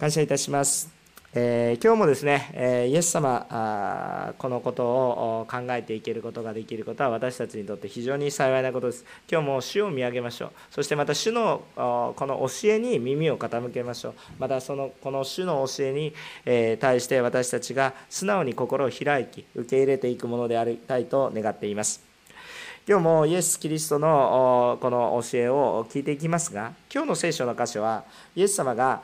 感謝いたします。えー、今日もですね、え、イエス様あこのことを考えていけることができることは私たちにとって非常に幸いなことです。今日も主を見上げましょう。そしてまた主のこの教えに耳を傾けましょう。またそのこの主の教えに、え、対して私たちが素直に心を開き受け入れていくものでありたいと願っています。今日もイエス・キリストのこの教えを聞いていきますが今日の聖書の箇所はイエス様が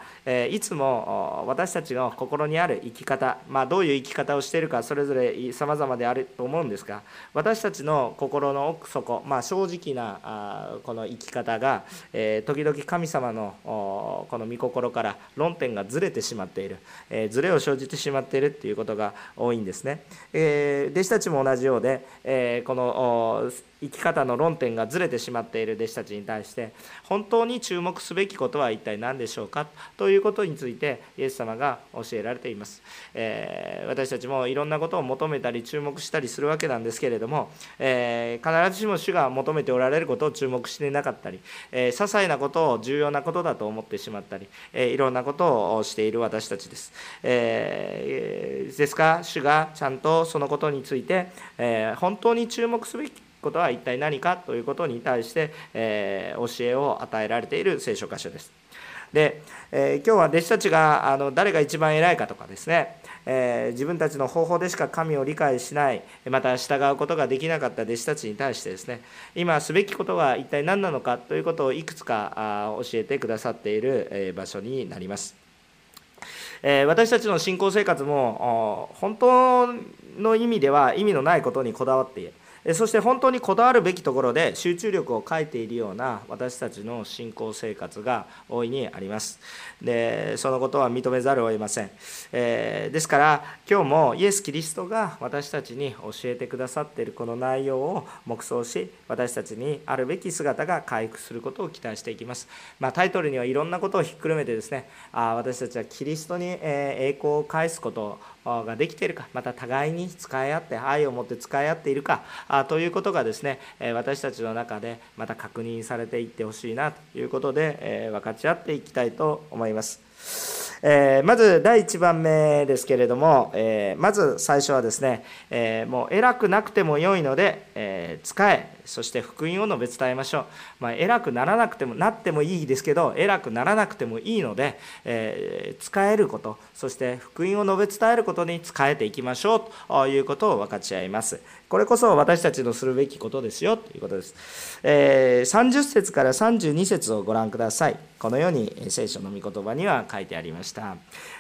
いつも私たちの心にある生き方、まあ、どういう生き方をしているかそれぞれさまざまであると思うんですが私たちの心の奥底、まあ、正直なこの生き方が時々神様のこの御心から論点がずれてしまっているずれを生じてしまっているっていうことが多いんですね。弟子たちも同じようでこの生き方の論点がずれてしまっている弟子たちに対して本当に注目すべきことは一体何でしょうか？ということについてイエス様が教えられています、えー、私たちもいろんなことを求めたり注目したりするわけなんですけれども、えー、必ずしも主が求めておられることを注目していなかったり、えー、些細なことを重要なことだと思ってしまったり、えいろんなことをしている私たちです、えですが主がちゃんとそのことについて、え本当に注目すべきことは一体何かということに対して、えー、教えを与えられている聖書箇所です。で、えー、今日は弟子たちがあの誰が一番偉いかとかですね、えー、自分たちの方法でしか神を理解しないまた従うことができなかった弟子たちに対してですね今すべきことは一体何なのかということをいくつか教えてくださっている、え場所になります。え私たちの信仰生活も本当の意味では意味のないことにこだわっている。そして本当にこだわるべきところで集中力を欠いているような私たちの信仰生活が大いにあります。でそのことは認めざるを得ません、えー、ですから今日もイエス・キリストが私たちに教えてくださっているこの内容を黙想し私たちにあるべき姿が回復することを期待していきます、まあ、タイトルにはいろんなことをひっくるめてですねあ私たちはキリストに栄光を返すことができているかまた互いに使い合って愛を持って使い合っているかということがですね私たちの中でまた確認されていってほしいなということで分かち合っていきたいと思います。えまず第1番目ですけれども、えまず最初はですね、えもう偉くなくても良いので、え使えそして福音を述べ伝えましょう、まあ、偉くならなくてもなってもいいですけど偉くならなくてもいいので、え、使えることそして福音を述べ伝えることに使えていきましょうということを分かち合います。これこそ私たちのするべきことですよということです、えー、30節から32節をご覧ください。このように聖書の御言葉には書いてありました。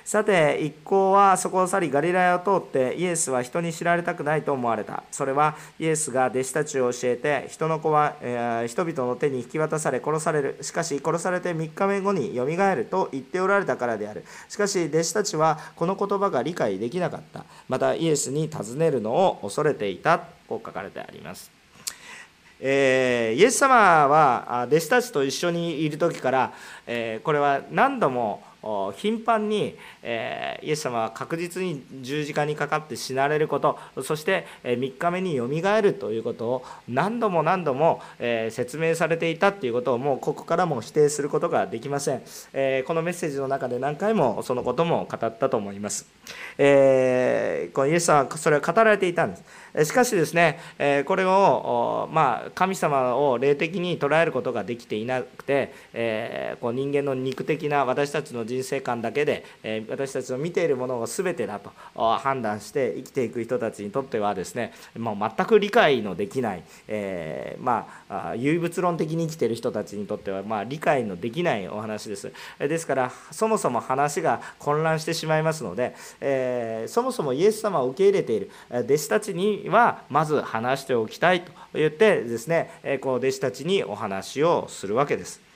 さて一行はそこを去りガリラヤを通ってイエスは人に知られたくないと思われた。それはイエスが弟子たちを教えて人の子は、えー、人々の手に引き渡され殺される。しかし殺されて3日目後によみがえると言っておられたからである。しかし弟子たちはこの言葉が理解できなかった。またイエスに尋ねるのを恐れていたと書かれてあります。えー、イエス様は弟子たちと一緒にいる時から、えー、これは何度も頻繁に、えイエス様は確実に十字架にかかって死なれることそしてえ3日目によみがえるということを何度も何度も、え説明されていたっていうことをもうここからも否定することができません、えこのメッセージの中で何回もそのことも語ったと思います、えこのイエス様はそれを語られていたんです。しかしですね、これを、まあ、神様を霊的に捉えることができていなくて、えこう人間の肉的な私たちの人生観だけで、え私たちの見ているものが全てだと判断して生きていく人たちにとってはですね、もう全く理解のできない、えまあ、唯物論的に生きている人たちにとっては、まあ、理解のできないお話です。ですからそもそも話が混乱してしまいますので、えそもそもイエス様を受け入れている弟子たちにはまず話しておきたいと言ってですねこの弟子たちにお話をするわけです。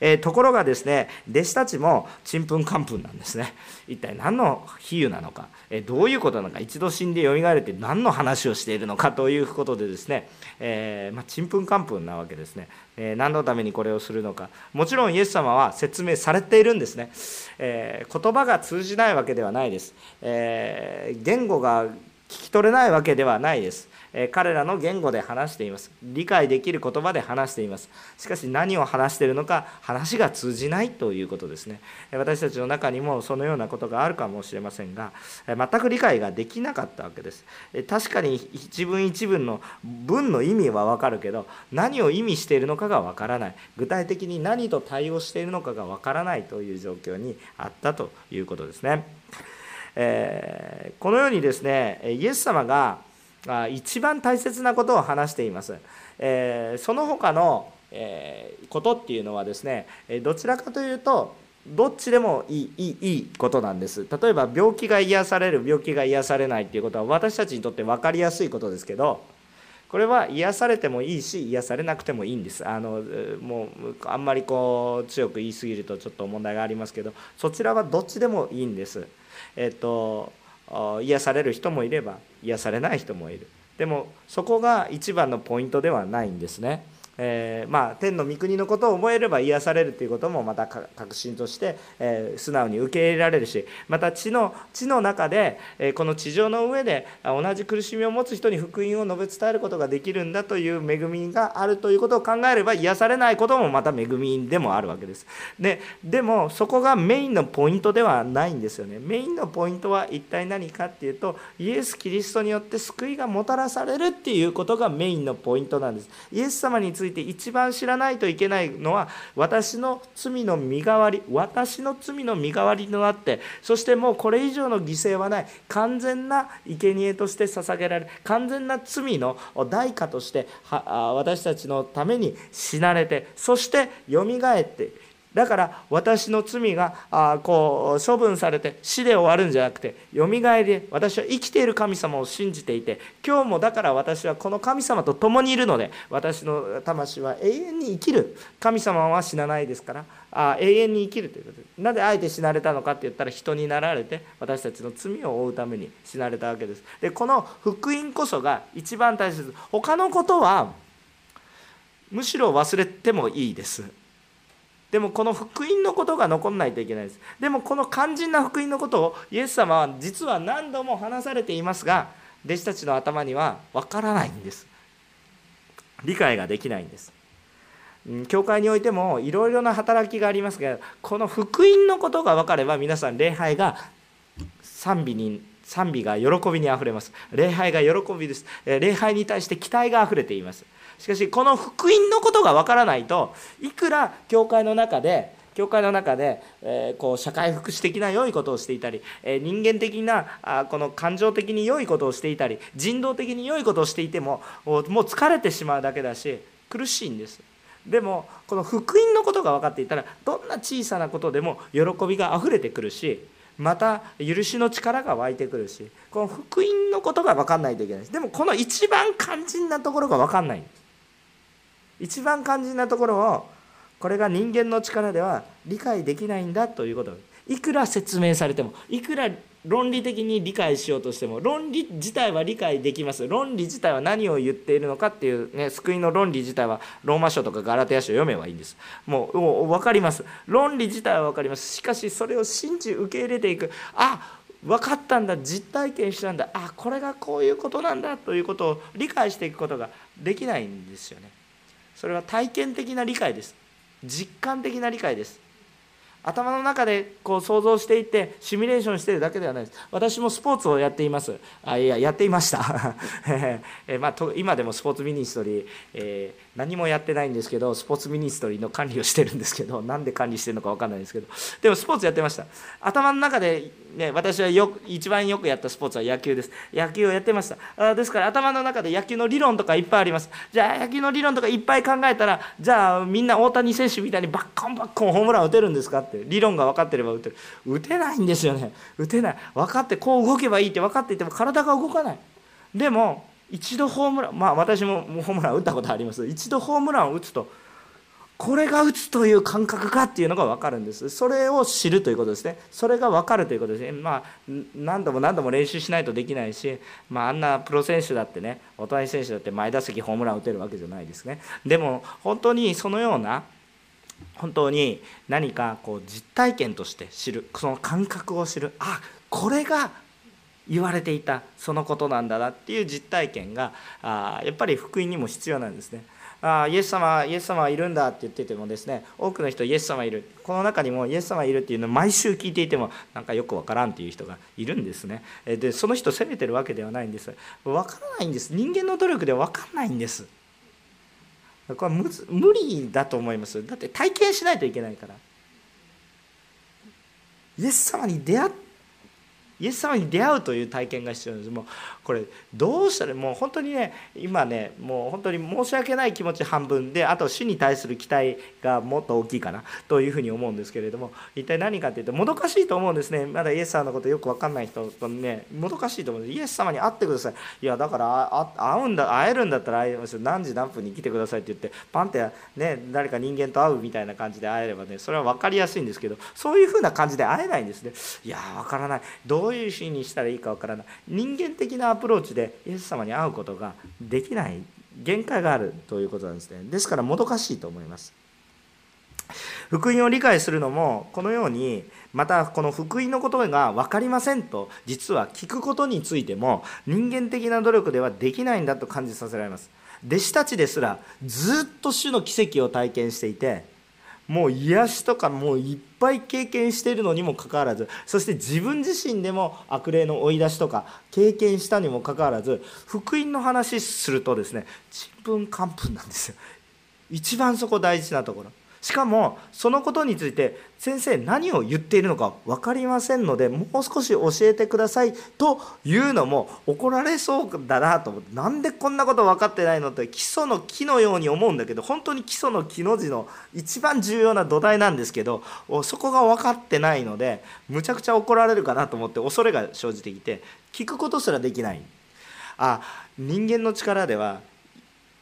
えところがですね弟子たちもちんぷんかんぷんなんですね。一体何の比喩なのか、えどういうことなのか一度死んでよみがえるって何の話をしているのかということでですね、え、ま、ちんぷんかんぷんなわけですね、え何のためにこれをするのか。もちろんイエス様は説明されているんですね、え、言葉が通じないわけではないです、え、言語が聞き取れないわけではないです。彼らの言語で話しています。理解できる言葉で話しています。しかし何を話しているのか話が通じないということですね。私たちの中にもそのようなことがあるかもしれませんが全く理解ができなかったわけです。確かに一文一文の文の意味は分かるけど何を意味しているのかが分からない。具体的に何と対応しているのかが分からないという状況にあったということですね。えー、このようにですねイエス様が一番大切なことを話しています。えその他のことっていうのはですねどちらかというとどっちでもいいいいいいことなんです。例えば病気が癒される病気が癒されないっていうことは私たちにとって分かりやすいことですけどこれは癒されてもいいし癒されなくてもいいんです。あのもうあんまりこう強く言い過ぎるとちょっと問題がありますけどそちらはどっちでもいいんです。えっと癒される人もいれば癒されない人もいる。でもそこが一番のポイントではないんですね。えー、まあ、天の御国のことを思えれば癒されるということもまた確信として、えー、素直に受け入れられるしまた地の地の中で、えー、この地上の上で同じ苦しみを持つ人に福音を述べ伝えることができるんだという恵みがあるということを考えれば癒されないこともまた恵みでもあるわけです。ででもそこがメインのポイントではないんですよね。メインのポイントは一体何かっていうとイエス・キリストによって救いがもたらされるっていうことがメインのポイントなんです。イエス様について一番知らないといけないのは私の罪の身代わり私の罪の身代わりとなってそしてもうこれ以上の犠牲はない。完全な生贄として捧げられ完全な罪の代価として私たちのために死なれてそしてよみがえってだから私の罪があこう処分されて死で終わるんじゃなくてよみがえり私は生きている神様を信じていて今日もだから私はこの神様と共にいるので私の魂は永遠に生きる。神様は死なないですからあ永遠に生きるということ。でなぜあえて死なれたのかって言ったら人になられて私たちの罪を負うために死なれたわけです。でこの福音こそが一番大切他のことはむしろ忘れてもいいです。でもこの福音のことが残んないといけないです。でもこの肝心な福音のことをイエス様は実は何度も話されていますが弟子たちの頭には分からないんです。理解ができないんです。教会においてもいろいろな働きがありますがこの福音のことが分かれば皆さん礼拝が賛美に賛美が喜びにあふれます。礼拝が喜びです。礼拝に対して期待があふれています。しかしこの福音のことがわからないといくら教会の中で教会の中で、えー、こう社会福祉的な良いことをしていたり、えー、人間的なあこの感情的に良いことをしていたり人道的に良いことをしていてももう疲れてしまうだけだし苦しいんです。でもこの福音のことが分かっていたらどんな小さなことでも喜びがあふれてくるしまた許しの力が湧いてくるしこの福音のことが分かんないといけない。ですでもこの一番肝心なところが分かんない。んです一番肝心なところをこれが人間の力では理解できないんだということ。いくら説明されてもいくら論理的に理解しようとしても論理自体は理解できます。論理自体は何を言っているのかっていうね救いの論理自体はローマ書とかガラテヤ書読めばいいんですもうもう分かります。論理自体は分かります。しかしそれを信じ受け入れていく。あ分かったんだ。実体験したんだ。あこれがこういうことなんだということを理解していくことができないんですよね。それは体験的な理解です。実感的な理解です。頭の中でこう想像していってシミュレーションしてるだけではないです。私もスポーツをやっています。あいややっていました。え、まあ、と今でもスポーツミニストリー、えー、何もやってないんですけどスポーツミニストリーの管理をしてるんですけどなんで管理してるのか分かんないですけど。でもスポーツやってました。頭の中で、ね、私はよ一番よくやったスポーツは野球です。野球をやってました。あですから頭の中で野球の理論とかいっぱいあります。じゃあ野球の理論とかいっぱい考えたらじゃあみんな大谷選手みたいにバッコンバッコンホームラン打てるんですかって理論が分かってれば打てる。打てないんですよね。打てない。分かってこう動けばいいって分かっていても体が動かない。でも一度ホームランまあ私もホームラン打ったことあります。一度ホームランを打つとこれが打つという感覚かっていうのが分かるんです。それを知るということですね。それが分かるということですね。まあ何度も何度も練習しないとできないし、まあ、あんなプロ選手だってね大谷選手だって前打席ホームラン打てるわけじゃないですね。でも本当にそのような本当に何かこう実体験として知る。その感覚を知る。あこれが言われていたそのことなんだなっていう実体験があやっぱり福音にも必要なんですね。あイエス様イエス様はいるんだって言っててもですね多くの人イエス様いる。この中にもイエス様いるっていうのを毎週聞いていてもなんかよくわからんっていう人がいるんですね。でその人責めてるわけではないんです。わからないんです。人間の努力ではわかんないんです。これは無理だと思います。だって体験しないといけないから。イエス様に出会っイエス様に出会うという体験が必要なんです。もうこれどうしたらもう本当にね今ねもう本当に申し訳ない気持ち半分であと主に対する期待がもっと大きいかなというふうに思うんですけれども一体何かっていうともどかしいと思うんですね。まだイエス様のことよく分かんない人とねもどかしいと思うんです。イエス様に会ってください。いやだから会うんだ会えるんだったら会えますよ。何時何分に来てくださいって言ってパンってね誰か人間と会うみたいな感じで会えればねそれは分かりやすいんですけどそういうふうな感じで会えないんですね。いや分からない。どうどういうふうにしたらいいか分からない。人間的なアプローチでイエス様に会うことができない。限界があるということなんですね。ですからもどかしいと思います。福音を理解するのもこのようにまたこの福音のことが分かりませんと実は聞くことについても人間的な努力ではできないんだと感じさせられます。弟子たちですらずっと主の奇跡を体験していてもう癒しとかもういっぱい経験しているのにもかかわらずそして自分自身でも悪霊の追い出しとか経験したにもかかわらず福音の話するとですねちんぷんかんぷんなんですよ。一番そこ大事なところ。しかもそのことについて先生何を言っているのか分かりませんのでもう少し教えてくださいというのも怒られそうだなと思ってなんでこんなこと分かってないのって基礎の木のように思うんだけど本当に基礎の木の字の一番重要な土台なんですけどそこが分かってないのでむちゃくちゃ怒られるかなと思って恐れが生じてきて聞くことすらできない。あ人間の力では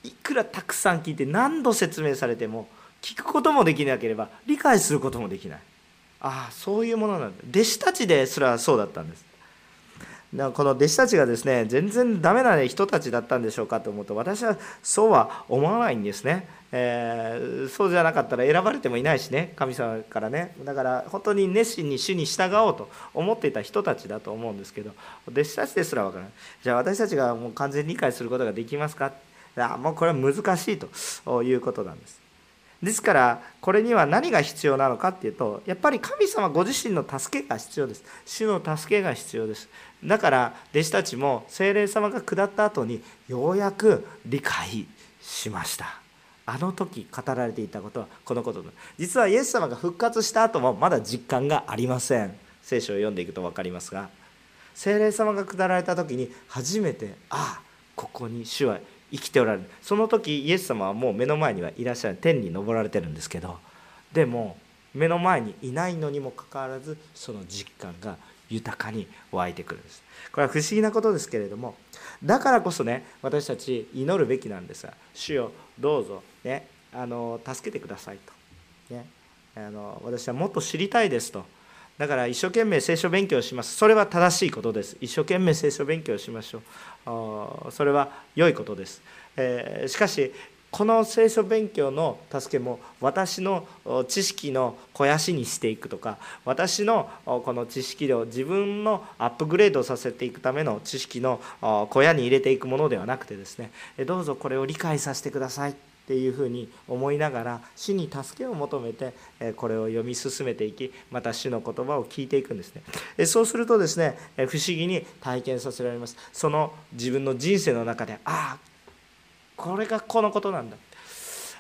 いくらたくさん聞いて何度説明されても聞くこともできなければ理解することもできない。ああそういうものなんだ。弟子たちですらそうだったんです。だこの弟子たちがですね全然ダメな人たちだったんでしょうかと思うと私はそうは思わないんですね、えー、そうじゃなかったら選ばれてもいないしね神様からね。だから本当に熱心に主に従おうと思っていた人たちだと思うんですけど弟子たちですら分からない。じゃあ私たちがもう完全に理解することができますか？いやもうこれは難しいということなんです。ですからこれには何が必要なのかっていうとやっぱり神様ご自身の助けが必要です。主の助けが必要です。だから弟子たちも精霊様が下った後にようやく理解しました。あの時語られていたことはこのこと実はイエス様が復活した後もまだ実感がありません。聖書を読んでいくと分かりますが精霊様が下られた時に初めてああここに主は生きておられる。その時イエス様はもう目の前にはいらっしゃる。天に昇られてるんですけどでも目の前にいないのにもかかわらずその実感が豊かに湧いてくるんです。これは不思議なことですけれどもだからこそね私たち祈るべきなんですが主よどうぞねあの助けてくださいと、ね、あの私はもっと知りたいですと。だから一生懸命聖書勉強します。それは正しいことです。一生懸命聖書勉強しましょう。それは良いことです、えー、しかしこの聖書勉強の助けも私の知識の肥やしにしていくとか私のこの知識量自分のアップグレードさせていくための知識の小屋に入れていくものではなくてですねどうぞこれを理解させてください。っていうふうに思いながら主に助けを求めてこれを読み進めていきまた主の言葉を聞いていくんですね。そうするとですね不思議に体験させられます。その自分の人生の中でああこれがこのことなんだ。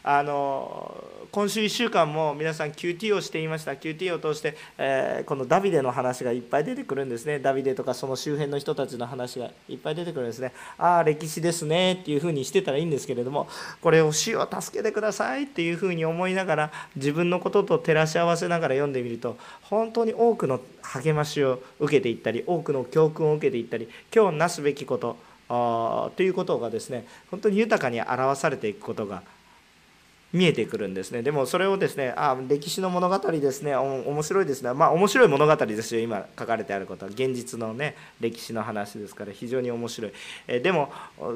あの今週1週間も皆さん QT をしていました。QT を通して、えー、このダビデの話がいっぱい出てくるんですね。ダビデとかその周辺の人たちの話がいっぱい出てくるんですね。ああ歴史ですねっていうふうにしてたらいいんですけれどもこれを主を助けてくださいっていうふうに思いながら自分のことと照らし合わせながら読んでみると本当に多くの励ましを受けていったり多くの教訓を受けていったり今日なすべきことということがですね本当に豊かに表されていくことが見えてくるんですね。でもそれをですねあ歴史の物語ですね面白いですね。まあ面白い物語ですよ今書かれてあることは。現実のね歴史の話ですから非常に面白い、えでも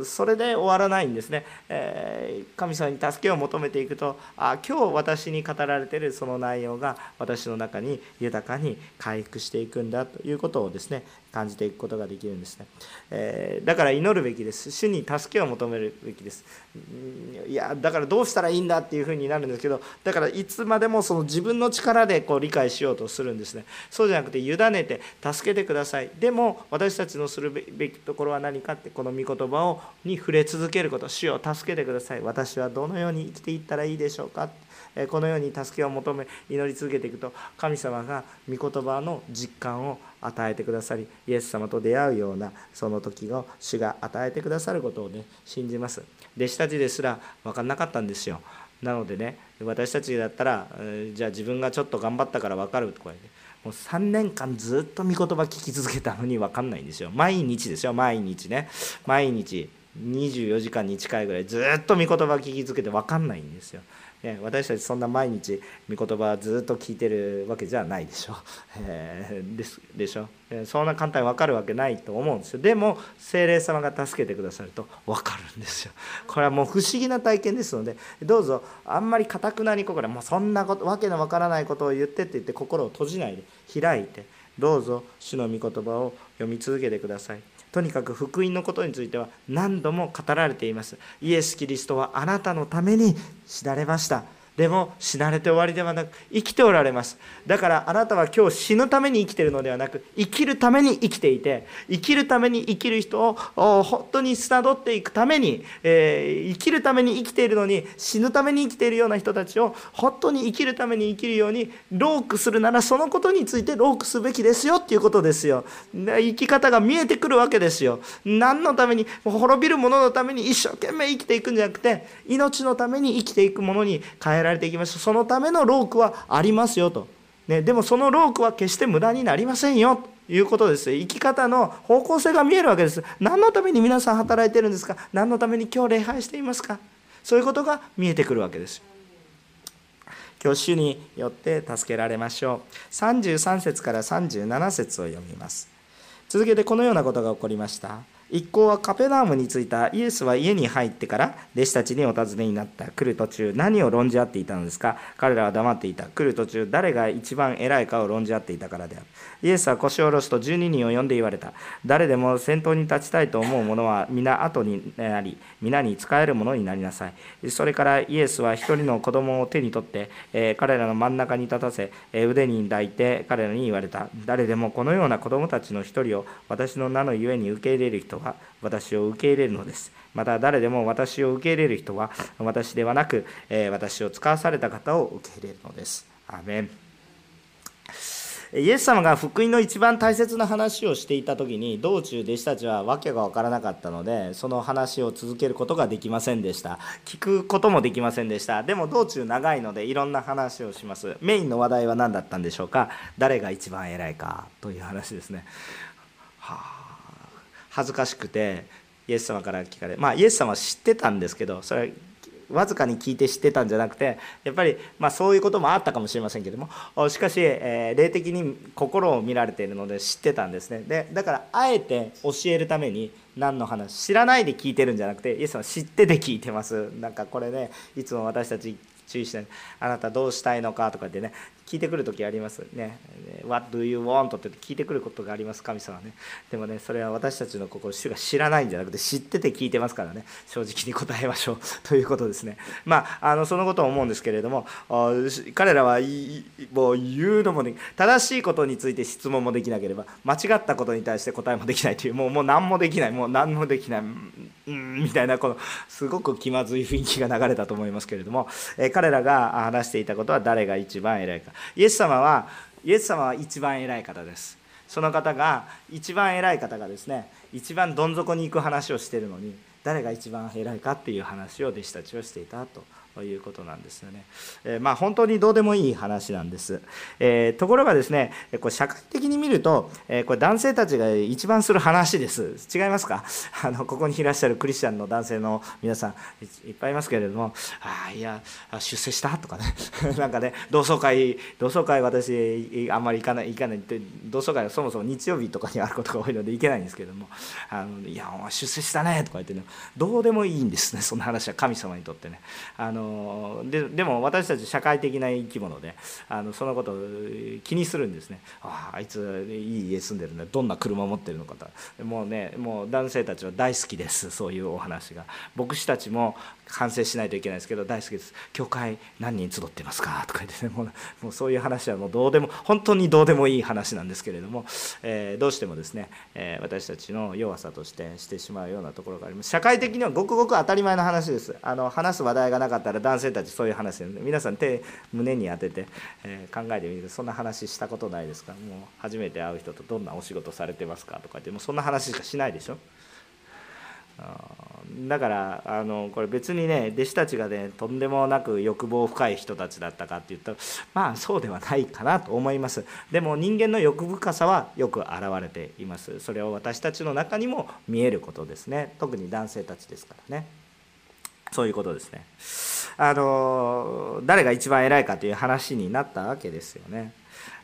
それで終わらないんですね、え神様に助けを求めていくとあ今日私に語られてるその内容が私の中に豊かに回復していくんだということをですね感じていくことができるんですね、えー、だから祈るべきです。主に助けを求めるべきです。いやだからどうしたらいいんだっていうふうになるんですけどだからいつまでもその自分の力でこう理解しようとするんですね。そうじゃなくて委ねて助けてください。でも私たちのするべきところは何かってこの御言葉をに触れ続けること。主を助けてください。私はどのように生きていったらいいでしょうか。このように助けを求め祈り続けていくと神様が御言葉の実感を与えてくださりイエス様と出会うようなその時を主が与えてくださることをね信じます。弟子たちですら分かんなかったんですよ。なのでね私たちだったらじゃあ自分がちょっと頑張ったから分かるとか言ってもう3年間ずっと御言葉聞き続けたのに分かんないんですよ。毎日ですよ毎日ね。毎日24時間に近いぐらいずっと御言葉聞き続けて分かんないんですよ。ね、私たちそんな毎日御言葉ずっと聞いてるわけじゃないでしょ、えー、ですでしょ。そんな簡単に分かるわけないと思うんですよ。でも精霊様が助けてくださると分かるんですよ。これはもう不思議な体験ですのでどうぞあんまりかたくなに心もうそんなことわけのわからないことを言ってって言って心を閉じないで開いてどうぞ主の御言葉を読み続けてください。とにかく福音のことについては何度も語られています。イエス・キリストはあなたのために死なれました。でも死なれて終わりではなく生きておられます。だからあなたは今日死ぬために生きてるのではなく生きるために生きていて生きるために生きる人を本当になどっていくために、えー、生きるために生きているのに死ぬために生きているような人たちを本当に生きるために生きるようにロークするならそのことについてロークすべきですよっていうことですよ。生き方が見えてくるわけですよ。何のために滅びる者のために一生懸命生きていくんじゃなくて命のために生きていくものに変えられられていきますそのためのロークはありますよと、ね、でもそのロークは決して無駄になりませんよ。ということです。生き方の方向性が見えるわけです。何のために皆さん働いてるんですか？何のために今日礼拝していますか？そういうことが見えてくるわけです。今日主によって助けられましょう。33節から37節を読みます。続けてこのようなことが起こりました。一行はカペナームに着いたイエスは家に入ってから弟子たちにお尋ねになった。来る途中何を論じ合っていたのですか？彼らは黙っていた。来る途中誰が一番偉いかを論じ合っていたからである。イエスは腰を下ろすと12人を呼んで言われた誰でも先頭に立ちたいと思う者は皆後になり皆に仕える者になりなさいそれからイエスは一人の子供を手に取って、えー、彼らの真ん中に立たせ、えー、腕に抱いて彼らに言われた誰でもこのような子供たちの一人を私の名のゆえに受け入れる人は私を受け入れるのです。また誰でも私を受け入れる人は私ではなく、え私を使わされた方を受け入れるのです。アメンイエス様が福音の一番大切な話をしていた時に道中弟子たちは訳が分からなかったのでその話を続けることができませんでした。聞くこともできませんでした。でも道中長いのでいろんな話をします。メインの話題は何だったんでしょうか？誰が一番偉いかという話ですね。はあ。恥ずかしくてイエス様から聞かれまあイエス様は知ってたんですけどそれはわずかに聞いて知ってたんじゃなくてやっぱりまあそういうこともあったかもしれませんけどもしかし、えー、霊的に心を見られているので知ってたんですね。でだからあえて教えるために何の話知らないで聞いてるんじゃなくてイエスは知ってて聞いてます。なんかこれねいつも私たち注意してあなたどうしたいのかとかってね聞いてくる時ありますね「What do you want?」って聞いてくることがあります神様ね。でもねそれは私たちの心主が知らないんじゃなくて知ってて聞いてますからね。正直に答えましょう。ということですね。まああのそのことを思うんですけれども彼らはもう言うのもね正しいことについて質問もできなければ間違ったことに対して答えもできないというもうもう何もできない。もう何もできない。うんみたいなこのすごく気まずい雰囲気が流れたと思いますけれども、え彼らが話していたことは誰が一番偉いか。イエス様はイエス様は一番偉い方です。その方が一番偉い方がですね一番どん底に行く話をしてるのに誰が一番偉いかっていう話を弟子たちをしていたと。ということなんですよね。えー、まあ、本当にどうでもいい話なんです。えー、ところがですねこれ社会的に見ると、えこれ男性たちが一番する話です。違いますか？あのここにいらっしゃるクリスチャンの男性の皆さんいっぱいいますけれども「ああいや出世した」とかね なんかね同窓会同窓会私あんまり行かない行かないって同窓会はそもそも日曜日とかにあることが多いので行けないんですけれども「あのいやお前出世したね」とか言ってねどうでもいいんですねそんな話は神様にとってね。あのででも私たち社会的な生き物であのそのことを気にするんですね。ああいついい家住んでるね。どんな車持ってるのかと。もうねもう男性たちは大好きです。そういうお話が。牧師たちも反省しないといけないですけど大好きです。教会何人集ってますか？とか言ってね。もうもうそういう話はもうどうでも本当にどうでもいい話なんですけれども、えー、どうしてもですね、えー、私たちの弱さとしてしてしまうようなところがあります。社会的にはごくごく当たり前の話です。あの話す話題がなかったら男性たちそういう話で、ね、皆さん手胸に当てて、えー、考えてみてそんな話したことないですか？もう初めて会う人とどんなお仕事されてますかとかってもうそんな話しかしないでしょ？だからあのこれ別にね弟子たちがねとんでもなく欲望深い人たちだったかって言ったらまあそうではないかなと思います。でも人間の欲深さはよく現れています。それを私たちの中にも見えることですね。特に男性たちですからね。そういうことですね。あの誰が一番偉いかという話になったわけですよね。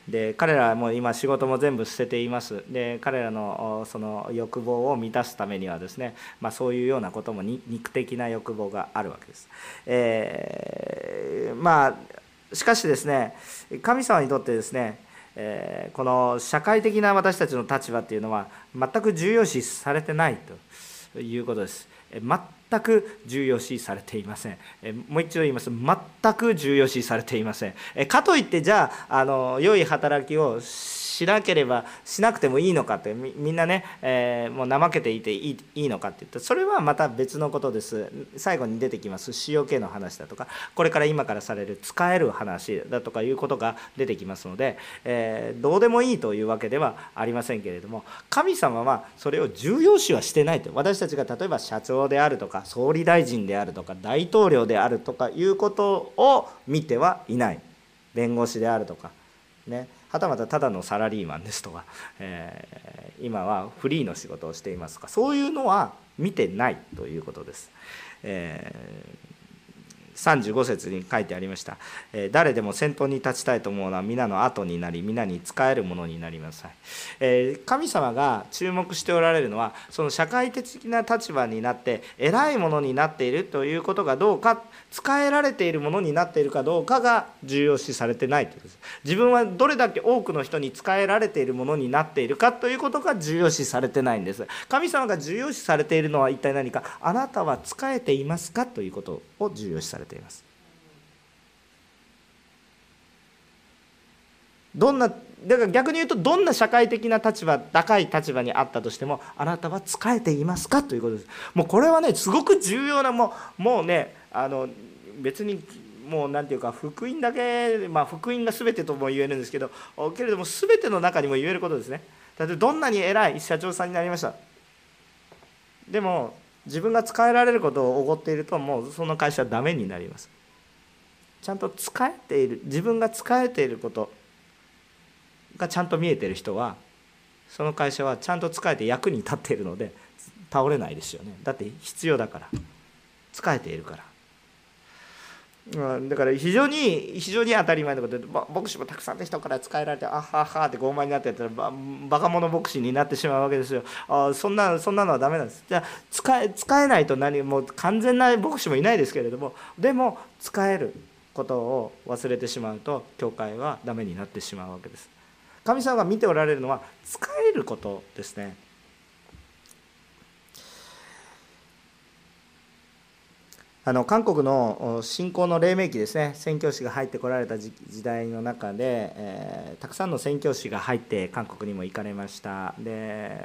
で彼らはもう今仕事も全部捨てています。で彼らのその欲望を満たすためにはですね、まあ、そういうようなことも肉的な欲望があるわけです、えー、まあしかしですね神様にとってですねえこの社会的な私たちの立場っていうのは全く重要視されてないということです。全く重要視されていません。もう一度言います。全く重要視されていません。かといってじゃああの良い働きをししなければしなくてもいいのかってみんなね、えー、もう怠けていていいいいのかって言った。それはまた別のことです。最後に出てきます。塩気の話だとか。これから今からされる使える話だとかいうことが出てきますので、えー、どうでもいいというわけではありませんけれども神様はそれを重要視はしてないと。私たちが例えば社長であるとか総理大臣であるとか大統領であるとかいうことを見てはいない。弁護士であるとかね。はたまたただのサラリーマンですとか、えー、今はフリーの仕事をしていますとかそういうのは見てないということです。えー35節に書いてありました、え誰でも先頭に立ちたいと思うのは皆の後になり皆に仕えるものになりなさい、え神様が注目しておられるのはその社会的な立場になって偉いものになっているということがどうか。使えられているものになっているかどうかが重要視されてないということです。自分はどれだけ多くの人に使えられているものになっているかということが重要視されてないんです。神様が重要視されているのは一体何か。あなたは使えていますかということを重要視されています。どんなだから逆に言うとどんな社会的な立場高い立場にあったとしてもあなたは仕えていますか？ということです。もうこれはねすごく重要なもうもうねあの別にもう何て言うか福音だけ、まあ、福音が全てとも言えるんですけどけれども全ての中にも言えることですね。例えばどんなに偉い社長さんになりました。でも自分が使えられることをおごっているともうその会社はダメになります。ちゃんと使えている自分が使えていることがちゃんと見えてる人はその会社はちゃんと使えて役に立っているので倒れないですよね。だって必要だから。使えているから。だから非常に非常に当たり前のことで牧師もたくさんの人から使えられてあははって傲慢になってやったらバカ者牧師になってしまうわけですよ。あそんなそんなのはダメなんです。じゃあ使え使えないと何もう完全な牧師もいないですけれどもでも使えることを忘れてしまうと教会はダメになってしまうわけです。神様が見ておられるのは使えることですね。あの韓国の信仰の黎明期ですね。宣教師が入ってこられた時代の中で、えー、たくさんの宣教師が入って韓国にも行かれました。で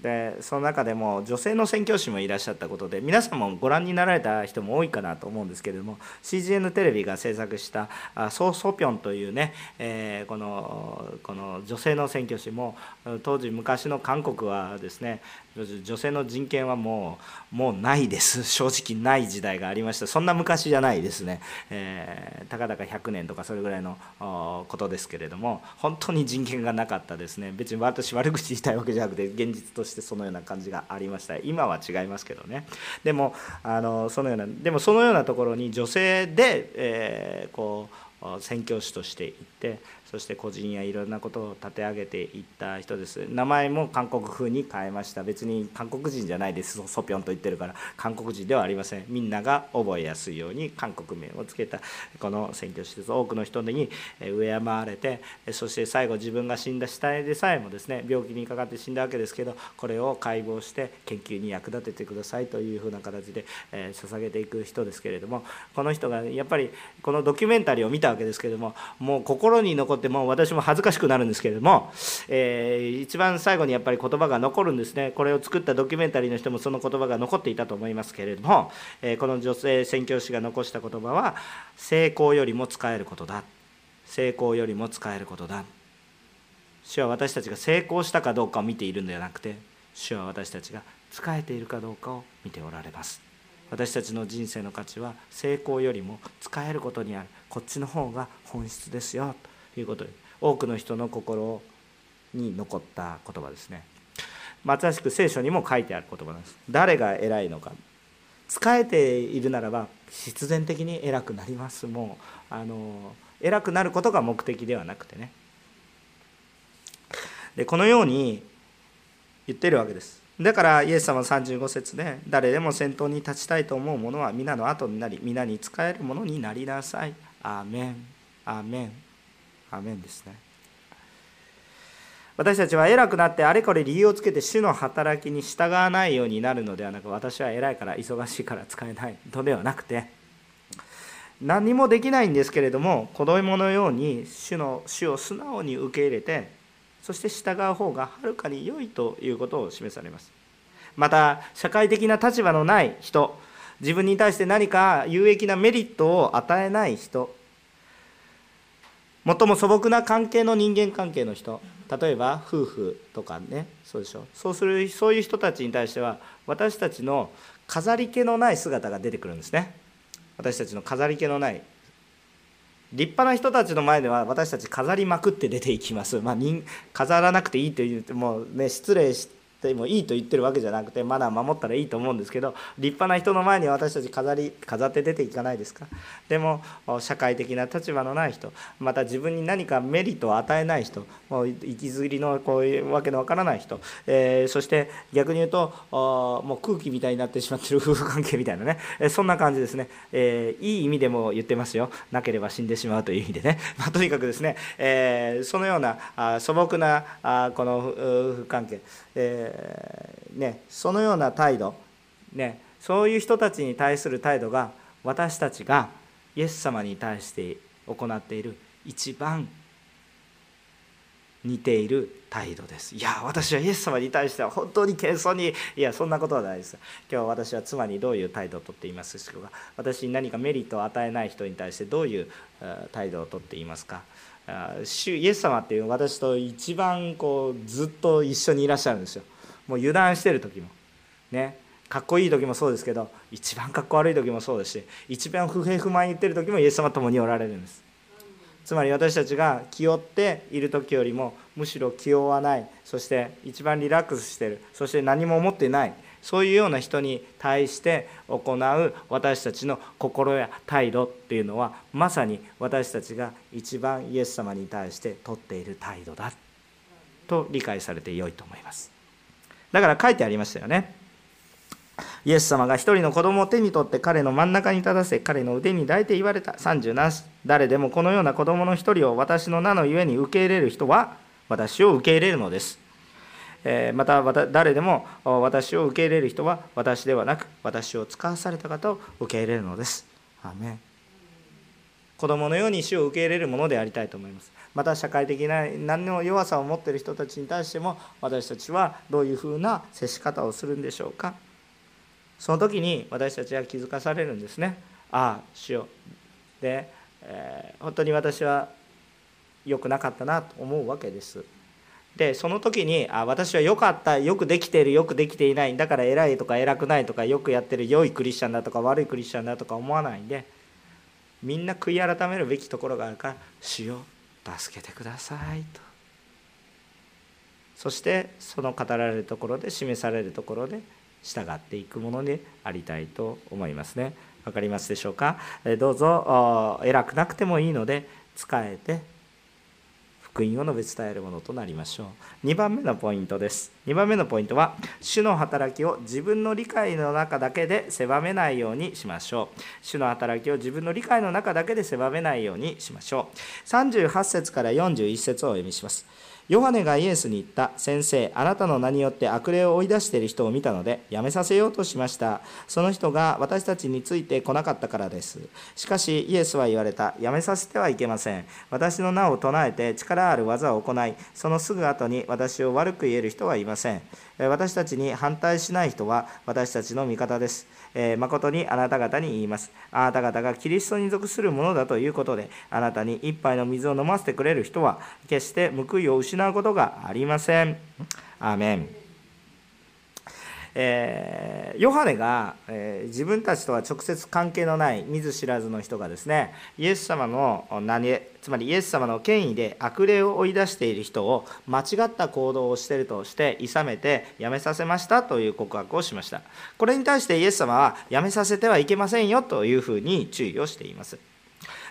でその中でも女性の宣教師もいらっしゃったことで皆さんもご覧になられた人も多いかなと思うんですけれども CGN テレビが制作した「ソソピョン」というね、えー、このこの女性の宣教師も当時昔の韓国はですね女性の人権はもうもうないです。正直ない時代がありました。そんな昔じゃないですね、えー、たかだか100年とかそれぐらいのことですけれども本当に人権がなかったですね。別に私悪口言いたいわけじゃなくて現実としてそのような感じがありました。今は違いますけどね。でもあのそのようなでもそのようなところに女性で、えー、こう宣教師として行ってそして個人やいろんなことを立て上げていった人です。名前も韓国風に変えました。別に韓国人じゃないです。ソピョンと言ってるから。韓国人ではありません。みんなが覚えやすいように韓国名をつけた。この選挙施設多くの人に敬われてそして最後自分が死んだ死体でさえもですね病気にかかって死んだわけですけどこれを解剖して研究に役立ててくださいというふうな形で捧げていく人ですけれどもこの人がやっぱりこのドキュメンタリーを見たわけですけれどももう心に残ってもう私も恥ずかしくなるんですけれども、えー、一番最後にやっぱり言葉が残るんですね。これを作ったドキュメンタリーの人もその言葉が残っていたと思いますけれども、えー、この女性宣教師が残した言葉は成功よりも使えることだ。成功よりも使えることだ。主は私たちが成功したかどうかを見ているのではなくて主は私たちが使えているかどうかを見ておられます。私たちの人生の価値は成功よりも使えることにある。こっちの方が本質ですよ。いうことで多くの人の心に残った言葉ですね。まさしく聖書にも書いてある言葉なんです。誰が偉いのか。使えているならば必然的に偉くなります。もうあの偉くなることが目的ではなくてね。でこのように言ってるわけです。だからイエス様35節で誰でも先頭に立ちたいと思う者は皆の後になり皆に仕えるものになりなさい。アーメン。アーメン。アメンですね。私たちは偉くなってあれこれ理由をつけて主の働きに従わないようになるのではなく私は偉いから忙しいから使えないとではなくて何もできないんですけれども子供のように主の主を素直に受け入れてそして従う方がはるかに良いということを示されます。また社会的な立場のない人自分に対して何か有益なメリットを与えない人最も素朴な関係の人間関係の人。例えば夫婦とかね。そうでしょ。そうするそういう人たちに対しては私たちの飾り気のない姿が出てくるんですね。私たちの飾り気のない。立派な人たちの前では私たち飾りまくって出ていきます、まあ、飾らなくていいと言ってもね失礼しでもいいと言ってるわけじゃなくてマナー守ったらいいと思うんですけど立派な人の前に私たち飾り飾って出ていかないですか？でも社会的な立場のない人また自分に何かメリットを与えない人もう息づりのこういうわけのわからない人、えー、そして逆に言うともう空気みたいになってしまってる夫婦関係みたいなねそんな感じですね、えー、いい意味でも言ってますよ。なければ死んでしまうという意味でね、まあ、とにかくですね、えー、そのようなあ素朴なあこの夫婦関係えー、ね、そのような態度、ね、そういう人たちに対する態度が私たちがイエス様に対して行っている一番似ている態度です。いや私はイエス様に対しては本当に謙遜にいやそんなことはないです。今日私は妻にどういう態度をとっていますか私に何かメリットを与えない人に対してどういう態度をとっていますか。主イエス様っていう私と一番こうずっと一緒にいらっしゃるんですよ。もう油断してる時も。ね。かっこいい時もそうですけど一番かっこ悪い時もそうですし一番不平不満言ってる時もイエス様と共におられるんです。つまり私たちが気負っている時よりもむしろ気負わないそして一番リラックスしてるそして何も思ってないそういうような人に対して行う私たちの心や態度っていうのはまさに私たちが一番イエス様に対してとっている態度だと理解されてよいと思います。だから書いてありましたよねイエス様が一人の子供を手に取って彼の真ん中に立たせ彼の腕に抱いて言われた37誰でもこのような子供の一人を私の名のゆえに受け入れる人は私を受け入れるのですえまた誰でも私を受け入れる人は私ではなく私を使わされた方を受け入れるのです。アメ子供のように死を受け入れるものでありたいと思います。また社会的な何の弱さを持っている人たちに対しても私たちはどういうふうな接し方をするんでしょうか。その時に私たちは気づかされるんですね。ああ、主よ。で、えー、本当に私は良くなかったなと思うわけです。でその時にあ私は良かったよくできているよくできていないだから偉いとか偉くないとかよくやってる良いクリスチャンだとか悪いクリスチャンだとか思わないんでみんな悔い改めるべきところがあるから「主よう助けてください」とそしてその語られるところで示されるところで従っていくものでありたいと思いますね。分かりますでしょうか？どうぞ偉くなくてもいいので仕えて福音を述べ伝えるものとなりましょう。2番目のポイントです。2番目のポイントは主の働きを自分の理解の中だけで狭めないようにしましょう。主の働きを自分の理解の中だけで狭めないようにしましょう。38節から41節をお読みします。ヨハネがイエスに言った、先生、あなたの名によって悪霊を追い出している人を見たので、やめさせようとしました。その人が私たちについて来なかったからです。しかし、イエスは言われた、やめさせてはいけません。私の名を唱えて力ある技を行い、そのすぐ後に私を悪く言える人はいません。私たちに反対しない人は私たちの味方です。え、誠にあなた方に言います。あなた方がキリストに属するものだということで、あなたに一杯の水を飲ませてくれる人は、決して報いを失うことがありません。アーメン。えー、ヨハネが、えー、自分たちとは直接関係のない見ず知らずの人がですねイエス様の何つまりイエス様の権威で悪霊を追い出している人を間違った行動をしているとして諌めてやめさせましたという告白をしました。これに対してイエス様はやめさせてはいけませんよというふうに注意をしています。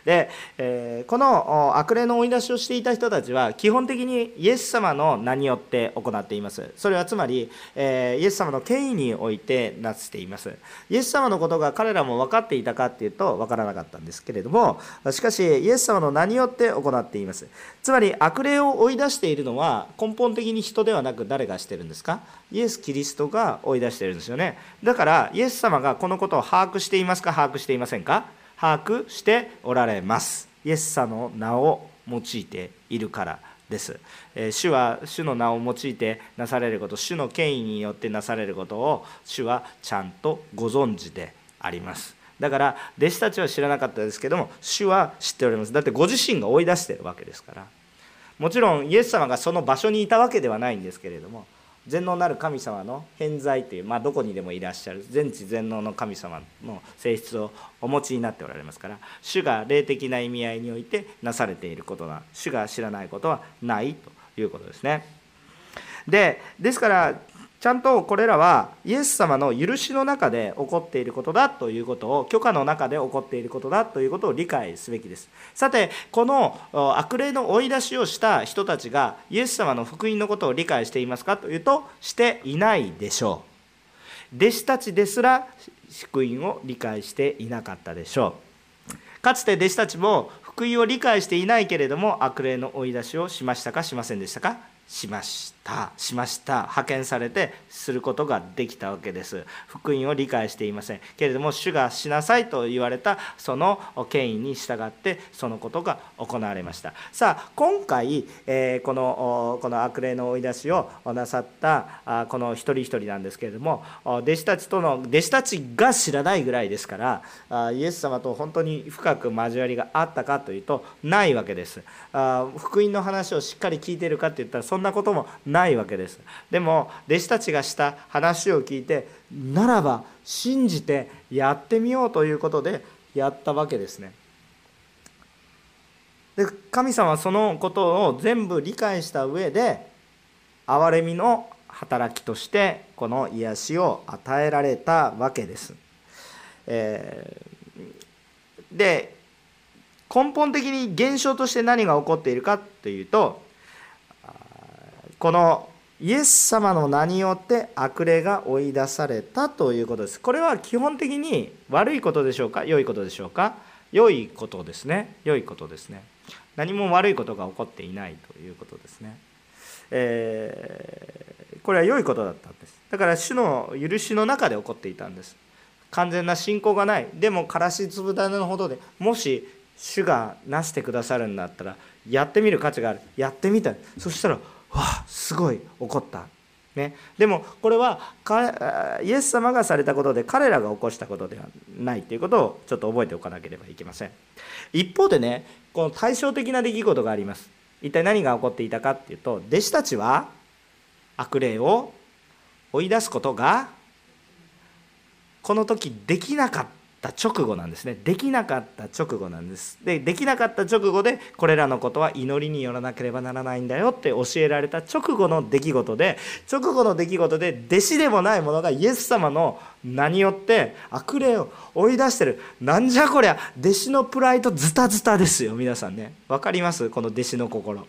で、えー、この悪霊の追い出しをしていた人たちは基本的にイエス様の名によって行っています。それはつまり、えー、イエス様の権威においてなっています。イエス様のことが彼らも分かっていたかっていうと分からなかったんですけれどもしかしイエス様の名によって行っています。つまり悪霊を追い出しているのは根本的に人ではなく誰がしてるんですか？イエス・キリストが追い出してるんですよね。だからイエス様がこのことを把握していますか？把握していませんか？把握しておられます。イエス様の名を用いているからです、え主は主の名を用いてなされること主の権威によってなされることを主はちゃんとご存知であります。だから弟子たちは知らなかったですけども主は知っております。だってご自身が追い出してるわけですから。もちろんイエス様がその場所にいたわけではないんですけれども全能なる神様の偏在という、まあ、どこにでもいらっしゃる全知全能の神様の性質をお持ちになっておられますから主が霊的な意味合いにおいてなされていることが主が知らないことはないということですね。でですからちゃんとこれらはイエス様の許しの中で起こっていることだということを許可の中で起こっていることだということを理解すべきです。さてこの悪霊の追い出しをした人たちがイエス様の福音のことを理解していますかというとしていないでしょう。弟子たちですら福音を理解していなかったでしょう。かつて弟子たちも福音を理解していないけれども悪霊の追い出しをしましたかしませんでしたかしました。しました。派遣されてすることができたわけです。福音を理解していません。けれども主がしなさいと言われたその権威に従ってそのことが行われました。さあ今回、えー、このこの悪霊の追い出しをなさったこの一人一人なんですけれども弟子たちとの弟子たちが知らないぐらいですからイエス様と本当に深く交わりがあったかというとないわけです。福音の話をしっかり聞いてるかっていったらそんなこともないないわけですでも弟子たちがした話を聞いてならば信じてやってみようということでやったわけですねで神様はそのことを全部理解した上で憐れみの働きとしてこの癒しを与えられたわけです。えー、で根本的に現象として何が起こっているかというとこのイエス様の名によって悪霊が追い出されたということです。これは基本的に悪いことでしょうか？良いことでしょうか？良いことですね。良いことですね。何も悪いことが起こっていないということですね。えー、これは良いことだったんです。だから主の許しの中で起こっていたんです。完全な信仰がない。でも、からし粒種のほどでもし主がなしてくださるんだったらやってみる価値がある。やってみた。そしたらわあすごい怒った。ね、でもこれはイエス様がされたことで彼らが起こしたことではないということをちょっと覚えておかなければいけません。一方でねこの対照的な出来事があります。一体何が起こっていたかっていうと弟子たちは悪霊を追い出すことがこの時できなかった。た直後なんですね。できなかった直後なんです。でできなかった直後でこれらのことは祈りによらなければならないんだよって教えられた直後の出来事で直後の出来事で弟子でもない者がイエス様の名によって悪霊を追い出してる。なんじゃこりゃ弟子のプライドズタズタですよ皆さんね。分かります？この弟子の心。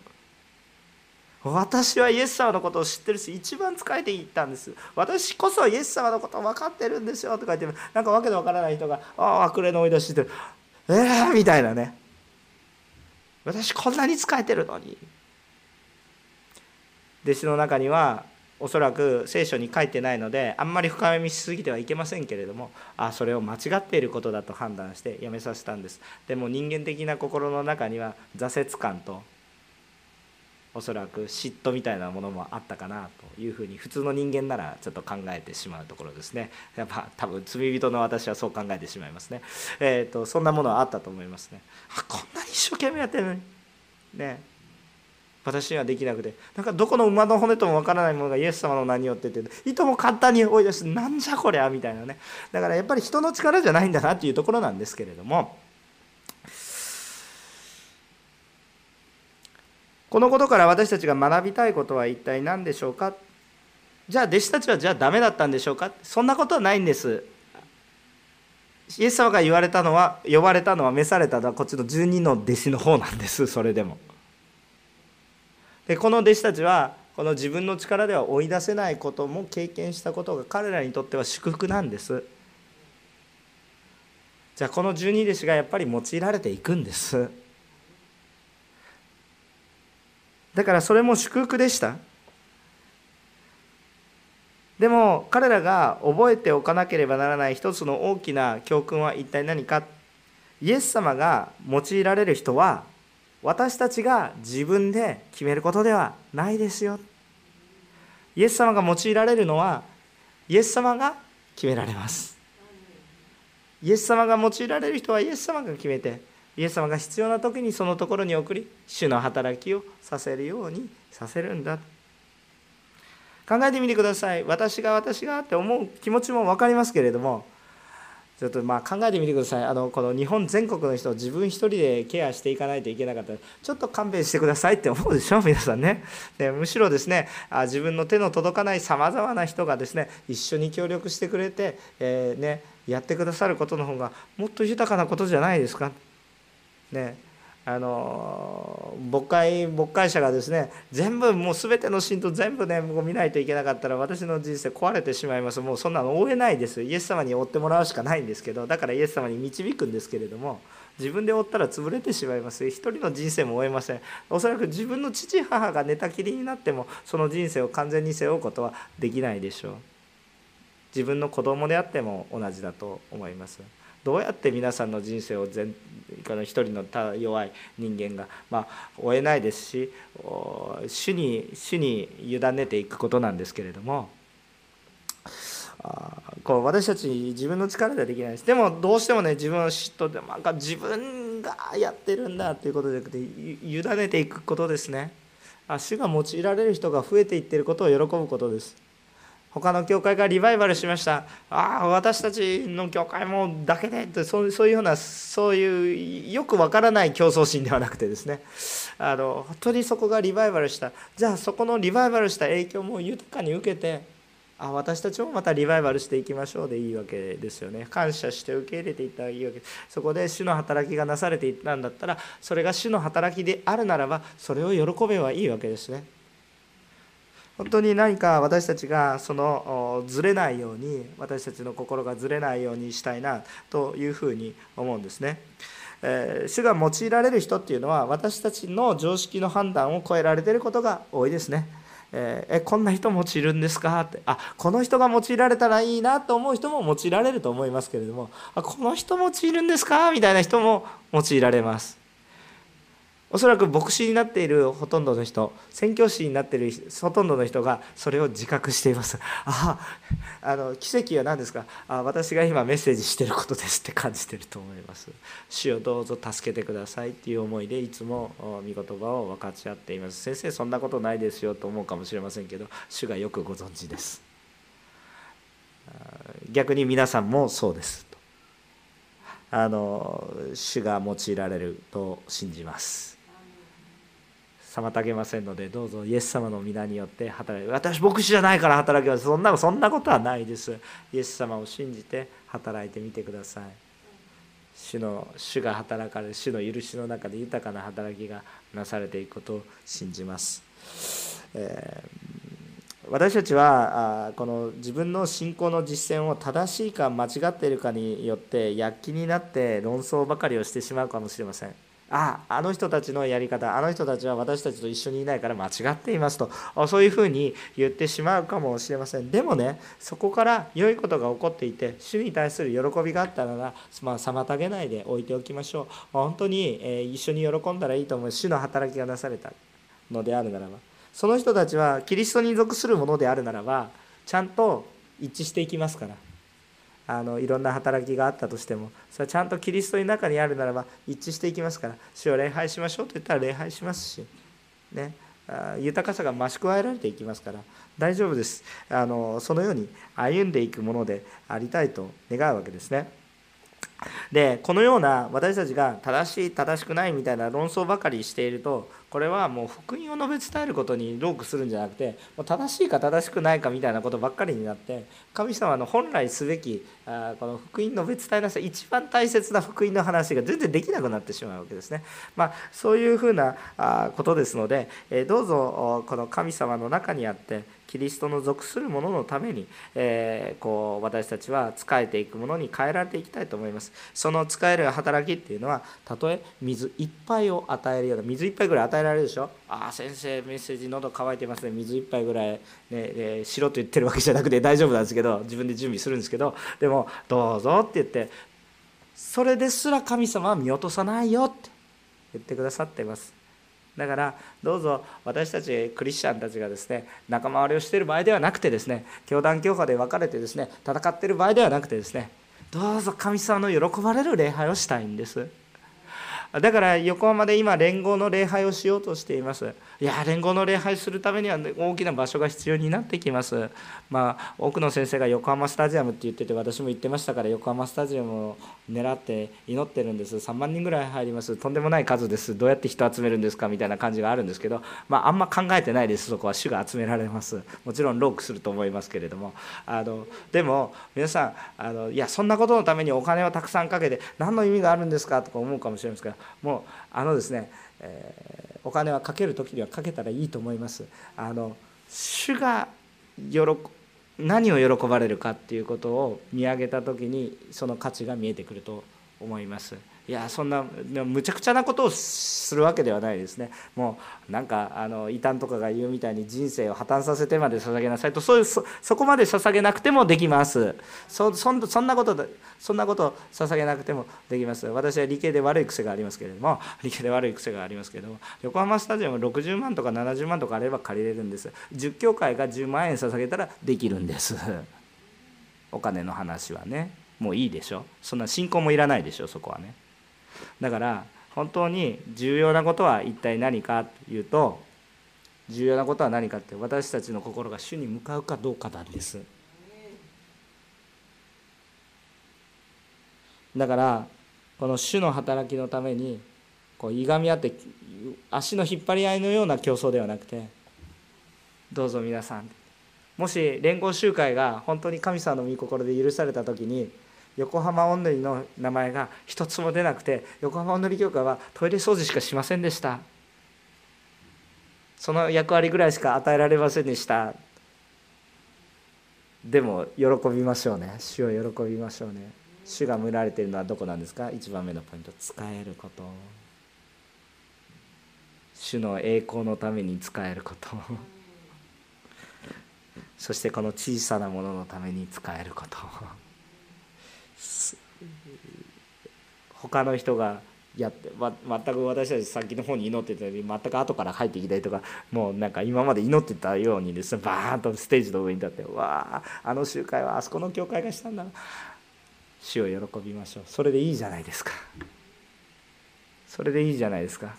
私はイエス様のことを知ってるし一番仕えていったんです。私こそイエス様のことを分かってるんですよとか言ってなんかわけのわからない人が「ああ悪霊の追い出ししてるええー、みたいなね。私こんなに仕えてるのに。弟子の中にはおそらく聖書に書いてないのであんまり深読みしすぎてはいけませんけれどもあそれを間違っていることだと判断してやめさせたんです。でも人間的な心の中には挫折感とおそらく嫉妬みたいなものもあったかなというふうに普通の人間ならちょっと考えてしまうところですね。やっぱ多分罪人の私はそう考えてしまいますね。えっ、ー、とそんなものはあったと思いますね。あこんなに一生懸命やってるのに。ね。私にはできなくて。なんかどこの馬の骨ともわからないものがイエス様の名によってて。いとも簡単に追い出してなんじゃこりゃみたいなね。だからやっぱり人の力じゃないんだなっていうところなんですけれども。このことから私たちが学びたいことは一体何でしょうか？じゃあ弟子たちはじゃあダメだったんでしょうか？そんなことはないんです。イエス様が言われたのは呼ばれたのは召されたのはこっちの12の弟子の方なんです。それでも。でこの弟子たちはこの自分の力では追い出せないことも経験したことが彼らにとっては祝福なんです。じゃあこの12弟子がやっぱり用いられていくんです。だからそれも祝福でした。でも彼らが覚えておかなければならない一つの大きな教訓は一体何か。イエス様が用いられる人は私たちが自分で決めることではないですよ。イエス様が用いられるのはイエス様が決められます。イエス様が用いられる人はイエス様が決めてイエス様が必要な時にそのところに送り主の働きをさせるようにさせるんだ。考えてみてください。私が私がって思う気持ちも分かりますけれどもちょっとまあ考えてみてください。あのこの日本全国の人を自分一人でケアしていかないといけなかった。らちょっと勘弁してくださいって思うでしょ？皆さんね。でむしろですねあ自分の手の届かないさまざまな人がですね一緒に協力してくれて、えー、ね、やってくださることの方がもっと豊かなことじゃないですか？ねあの牧会牧会者がですね全部もう全ての信徒全部ねもう見ないといけなかったら私の人生壊れてしまいます。もうそんなの追えないです。イエス様に追ってもらうしかないんですけどだからイエス様に導くんですけれども自分で追ったら潰れてしまいます。一人の人生も追えません。おそらく自分の父母が寝たきりになってもその人生を完全に背負うことはできないでしょう。自分の子供であっても同じだと思います。どうやって皆さんの人生を全この一人の弱い人間が、まあ、追えないですし主に主に委ねていくことなんですけれどもあこう私たち自分の力ではできないです。でもどうしてもね自分を嫉妬でなんか自分がやってるんだということじゃなくて委ねていくことですね。あ主が用いられる人が増えていってることを喜ぶことです。他の教会がリバイバルしました。ああ私たちの教会もだけでってそういうようなそういうよくわからない競争心ではなくてですね。あの本当にそこがリバイバルした。じゃあそこのリバイバルした影響も豊かに受けてあ私たちもまたリバイバルしていきましょうでいいわけですよね。感謝して受け入れていったらいいわけ。そこで主の働きがなされていったんだったらそれが主の働きであるならばそれを喜べばいいわけですね。本当に何か私たちがそのずれないように私たちの心がずれないようにしたいなというふうに思うんですね。えー、主が用いられる人っていうのは私たちの常識の判断を超えられてることが多いですね。えー、えこんな人用いるんですか？ってあこの人が用いられたらいいなと思う人も用いられると思いますけれどもあこの人用いるんですか？みたいな人も用いられます。おそらく牧師になっているほとんどの人宣教師になっているほとんどの人がそれを自覚しています。ああの奇跡は何ですか？あ私が今メッセージしてることですって感じてると思います。主をどうぞ助けてくださいっていう思いでいつも御言葉を分かち合っています。先生そんなことないですよと思うかもしれませんけど主がよくご存知です。逆に皆さんもそうですあの主が用いられると信じます。妨げませんのでどうぞイエス様の皆によって働いて私牧師じゃないから働きますそんなそんなことはないです。イエス様を信じて働いてみてください。主の主が働かれ主の許しの中で豊かな働きがなされていくことを信じます、えー、私たちはこの自分の信仰の実践を正しいか間違っているかによって躍起になって論争ばかりをしてしまうかもしれません。ああの人たちのやり方あの人たちは私たちと一緒にいないから間違っていますと。そういうふうに言ってしまうかもしれません。でもねそこから良いことが起こっていて主に対する喜びがあったなら、まあ、妨げないで置いておきましょう。本当に、え一緒に喜んだらいいと思う。主の働きがなされたのであるならば。その人たちはキリストに属するものであるならばちゃんと一致していきますから。あのいろんな働きがあったとしてもそれはちゃんとキリストの中にあるならば一致していきますから主を礼拝しましょうと言ったら礼拝しますし、ね、豊かさが増し加えられていきますから大丈夫ですあのそのように歩んでいくものでありたいと願うわけですね。でこのような私たちが正しい正しくないみたいな論争ばかりしているとこれはもう福音を述べ伝えることにロークするんじゃなくてもう正しいか正しくないかみたいなことばっかりになって神様の本来すべきあこの福音述べ伝えなさい一番大切な福音の話が全然できなくなってしまうわけですね。まあ、そういうふうなことですのでどうぞこの神様の中にあってキリストの属する者ののために、えー、こう私たちは仕えていくものに変えられていきたいと思います。その使える働きっていうのはたとえ水いっぱいを与えるような水いっぱいぐらい与えられるでしょ？ああ先生メッセージ喉乾いてますね。水いっぱいぐらい、ねえー、しろと言ってるわけじゃなくて大丈夫なんですけど自分で準備するんですけどでもどうぞって言ってそれですら神様は見落とさないよって言ってくださってます。だからどうぞ私たちクリスチャンたちがですね仲間割れをしている場合ではなくてですね教団教派で分かれてですね戦っている場合ではなくてですねどうぞ神様の喜ばれる礼拝をしたいんです。だから横浜で今連合の礼拝をしようとしています。いや連合の礼拝するためには大きな場所が必要になってきます。まあ奥野先生が横浜スタジアムって言ってて私も言ってましたから横浜スタジアムを狙って祈ってるんです。3万人ぐらい入ります。とんでもない数です。どうやって人集めるんですかみたいな感じがあるんですけどまああんま考えてないです。そこは主が集められます。もちろんロークすると思いますけれども。あのでも皆さんあのいやそんなことのためにお金をたくさんかけて何の意味があるんですかとか思うかもしれませんがもうあのですね、えー、お金はかける時にはかけたらいいと思います。あの主が喜何を喜ばれるかっていうことを見上げた時にその価値が見えてくると思います。いやそんなむちゃくちゃなことをするわけではないですね。もうなんかあの異端とかが言うみたいに人生を破綻させてまで捧げなさいとそういうそこまで捧げなくてもできます。そんそんなことそんなこと捧げなくてもできます。私は理系で悪い癖がありますけれども理系で悪い癖がありますけれども横浜スタジアム60万とか70万とかあれば借りれるんです。10教会が10万円捧げたらできるんです。お金の話はね。もういいでしょ。そんな信仰もいらないでしょそこはね。だから本当に重要なことは一体何かというと重要なことは何かって私たちの心が主に向かうかどうかなんです。だからこの主の働きのためにこういがみ合って足の引っ張り合いのような競争ではなくてどうぞ皆さんもし連合集会が本当に神様の御心で許された時に横浜おんぬりの名前が一つも出なくて横浜おんぬり教会はトイレ掃除しかしませんでした。その役割ぐらいしか与えられませんでした。でも喜びましょうね。主を喜びましょうね。主が群られているのはどこなんですか？一番目のポイント。使えること。主の栄光のために使えること。そしてこの小さなもののために使えること。他の人がやってま全く私たち先の方に祈ってたのに全く後から入ってきたりとかもうなんか今まで祈ってたようにですねバーンとステージの上に立ってわああの集会はあそこの教会がしたんだ。主を喜びましょう。それでいいじゃないですか。それでいいじゃないですか。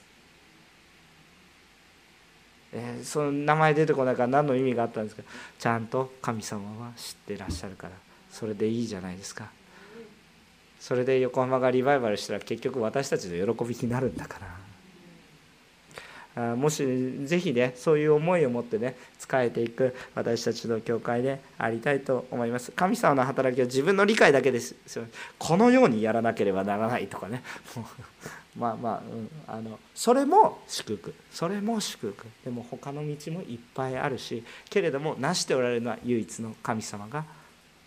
えー、その名前出てこないから何の意味があったんですか。ちゃんと神様は知ってらっしゃるからそれでいいじゃないですか。それで横浜がリバイバルしたら結局私たちの喜びになるんだから。もしぜひねそういう思いを持ってね仕えていく私たちの教会でありたいと思います。神様の働きは自分の理解だけです。このようにやらなければならないとかね。まあまあ、うん、あのそれも祝福。それも祝福。でも他の道もいっぱいあるしけれども成しておられるのは唯一の神様が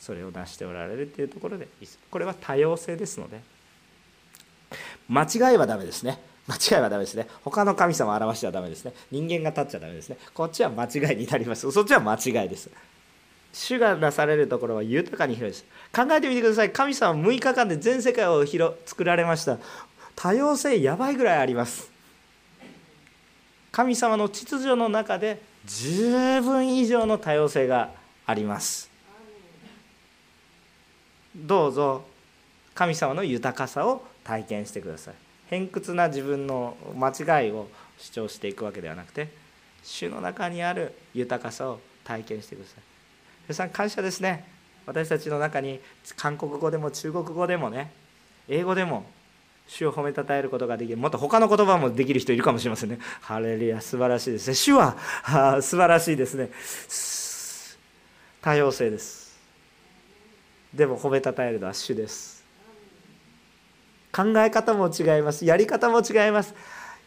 それを成しておられるっていうところでこれは多様性ですので。間違いはダメですね。間違いはダメですね。他の神様を表してはダメですね。人間が立っちゃダメですね。こっちは間違いになります。そっちは間違いです。主がなされるところは豊かに広いです。考えてみてください。神様6日間で全世界を広作られました。多様性やばいぐらいあります。神様の秩序の中で十分以上の多様性があります。どうぞ。神様の豊かさを体験してください。偏屈な自分の間違いを主張していくわけではなくて主の中にある豊かさを体験してください。皆さん感謝ですね。私たちの中に韓国語でも中国語でもね英語でも主を褒めたたえることができる。もっと他の言葉もできる人いるかもしれませんね。ハレルヤ素晴らしいですね。主は素晴らしいですね。多様性です。でも褒めたたえるのは主です。考え方も違います。やり方も違います。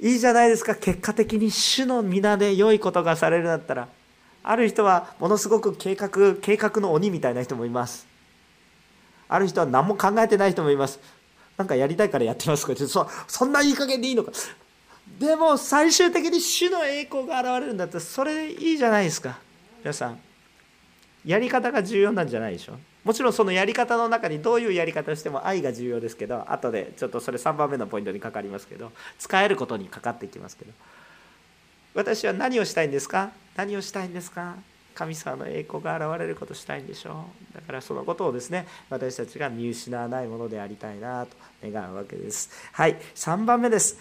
いいじゃないですか。結果的に主の皆で良いことがされるんだったら。ある人はものすごく計画計画の鬼みたいな人もいます。ある人は何も考えてない人もいます。なんかやりたいからやってますかそそんないい加減でいいのか。でも最終的に主の栄光が現れるんだったらそれでいいじゃないですか。皆さん。やり方が重要なんじゃないでしょ。もちろんそのやり方の中にどういうやり方をしても愛が重要ですけど後でちょっとそれ3番目のポイントにかかりますけど使えることにかかってきますけど。私は何をしたいんですか？何をしたいんですか？神様の栄光が現れることしたいんでしょう？だからそのことをですね私たちが見失わないものでありたいなと。願うわけです。はい3番目です。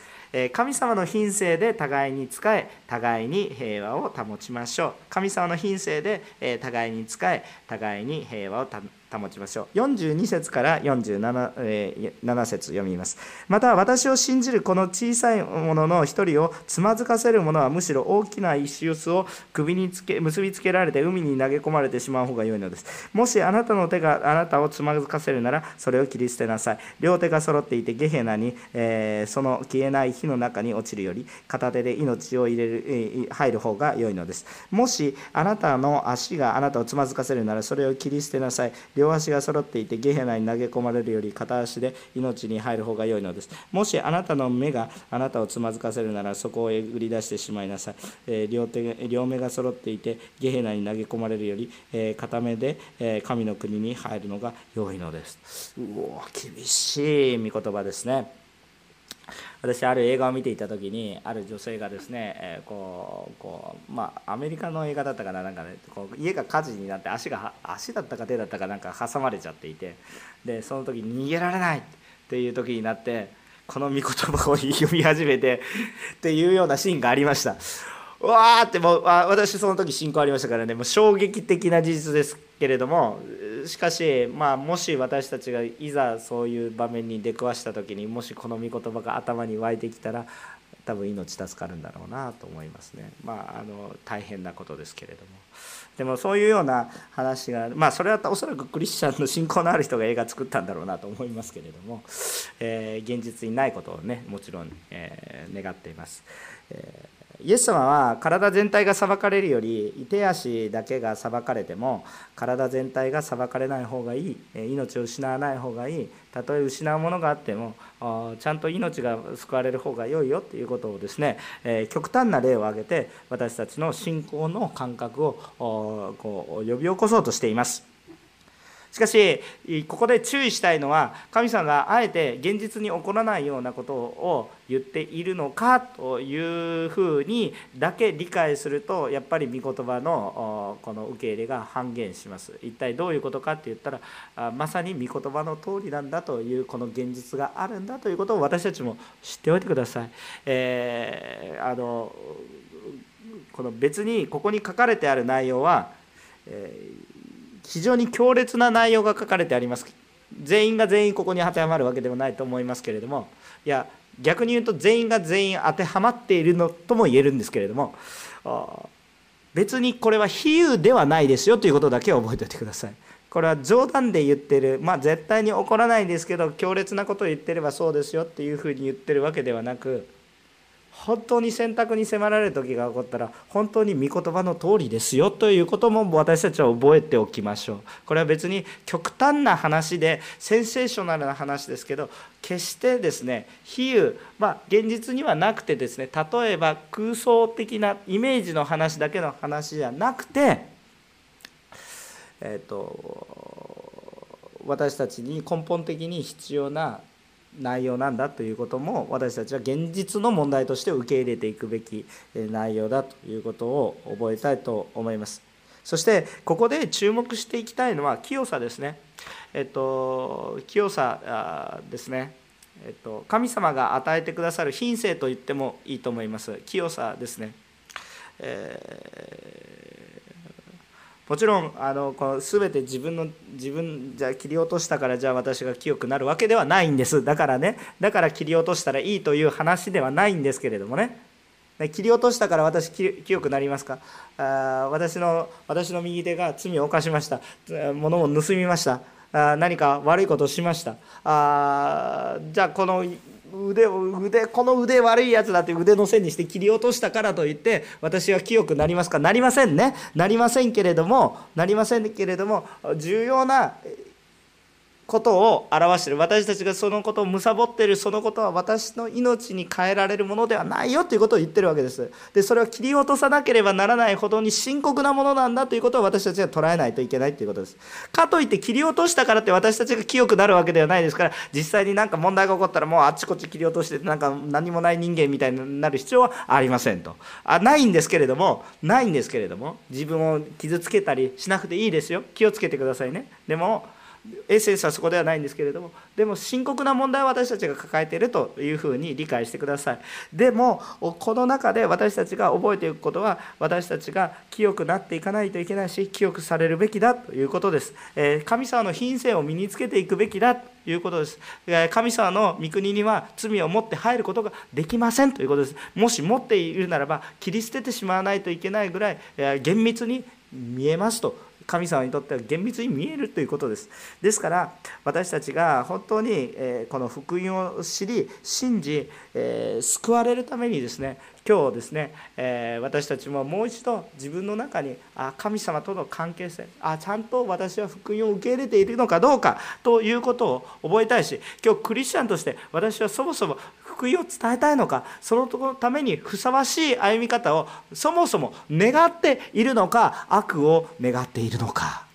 神様の品性で互いに仕え互いに平和を保ちましょう。神様の品性で互いに仕え互いに平和を保ちましょう。42節から47、え7節読みます。また私を信じるこの小さいものの一人をつまずかせる者はむしろ大きな石臼を首につけ結びつけられて海に投げ込まれてしまう方が良いのです。もしあなたの手があなたをつまずかせるならそれを切り捨てなさい。両手が揃揃っていてゲヘナに、えー、その消えない火の中に落ちるより片手で命を入れる、え、入る方が良いのです。もしあなたの足があなたをつまずかせるならそれを切り捨てなさい。両足が揃っていてゲヘナに投げ込まれるより片足で命に入る方が良いのです。もしあなたの目があなたをつまずかせるならそこをえぐり出してしまいなさい、えー、両手両目が揃っていてゲヘナに投げ込まれるより、えー、片目で、え、神の国に入るのが良いのです。うお厳しい。御言葉ですね私ある映画を見ていた時にある女性がですね、えー、こうこうまあアメリカの映画だったかななんかねこう家が火事になって足が足だったか手だったかなんか挟まれちゃっていてでその時逃げられないっていう時になってこの御言葉を読み始めてっていうようなシーンがありました。うわーってもう私その時進行ありましたからねもう衝撃的な事実ですけれどもしかし、まあ、もし私たちがいざそういう場面に出くわした時にもしこの御言葉が頭に湧いてきたら多分命助かるんだろうなと思いますね。まあ、あの大変なことですけれども。でもそういうような話がまあそれはおそらくクリスチャンの信仰のある人が映画作ったんだろうなと思いますけれども、えー、現実にないことをねもちろん、えー、願っています。えーイエス様は体全体が裁かれるより手足だけが裁かれても体全体が裁かれない方がいい命を失わない方がいいたとえ失うものがあってもちゃんと命が救われる方が良いよっていうことをですね極端な例を挙げて私たちの信仰の感覚をこう呼び起こそうとしています。しかしここで注意したいのは神様があえて現実に起こらないようなことを言っているのかというふうにだけ理解するとやっぱり御言葉のこの受け入れが半減します一体どういうことかって言ったらまさに御言葉の通りなんだというこの現実があるんだということを私たちも知っておいてください。えー、あのこの別にここに書かれてある内容は、えー、非常に強烈な内容が書かれてあります。全員が全員ここに当てはまるわけではないと思いますけれども。いや逆に言うと全員が全員当てはまっているのとも言えるんですけれども。別にこれは比喩ではないですよということだけは覚えておいてください。これは冗談で言ってる。まあ絶対に起こらないんですけど強烈なことを言ってればそうですよっていうふうに言ってるわけではなく本当に選択に迫られる時が起こったら本当に御言葉の通りですよということも私たちは覚えておきましょう。これは別に極端な話でセンセーショナルな話ですけど決してですね比喩まあ現実にはなくてですね例えば空想的なイメージの話だけの話じゃなくてえっ、ー、と私たちに根本的に必要な内容なんだということも私たちは現実の問題として受け入れていくべき内容だということを覚えたいと思います。そしてここで注目していきたいのは清さですね。えっと清さですね。えっと神様が与えてくださる品性と言ってもいいと思います。清さですね。えーもちろんあのこの全て自分の自分じゃ切り落としたからじゃあ私が清くなるわけではないんです。だからねだから切り落としたらいいという話ではないんですけれどもね。切り落としたから私清くなりますか？あ私の私の右手が罪を犯しました。物を盗みました。あ何か悪いことをしました。あじゃあこの腕を腕この腕悪いやつだって腕の線にして切り落としたからといって私は清くなりますか？なりませんね。なりませんけれどもなりませんけれども重要なことを表してる私たちがそのことを貪っているそのことは私の命に変えられるものではないよということを言ってるわけです。でそれは切り落とさなければならないほどに深刻なものなんだということを私たちは捉えないといけないということです。かといって切り落としたからって私たちが清くなるわけではないですから実際になんか問題が起こったらもうあっちこっち切り落としてなんか何もない人間みたいになる必要はありませんと。あないんですけれどもないんですけれども自分を傷つけたりしなくていいですよ。気をつけてくださいね。でもエッセンスはそこではないんですけれどもでも深刻な問題を私たちが抱えているというふうに理解してください。でもこの中で私たちが覚えていくことは私たちが清くなっていかないといけないし清くされるべきだということです。え神様の品性を身につけていくべきだということです。神様の御国には罪を持って入ることができませんということです。もし持っているならば切り捨ててしまわないといけないぐらい厳密に見えますと。神様にとっては厳密に見えるということです。ですから私たちが本当にこの福音を知り信じ救われるためにですね今日ですね私たちももう一度自分の中にあ神様との関係性あちゃんと私は福音を受け入れているのかどうかということを覚えたいし今日クリスチャンとして私はそもそも福音を伝えたいのかそのためにふさわしい歩み方をそもそも願っているのか悪を願っているのか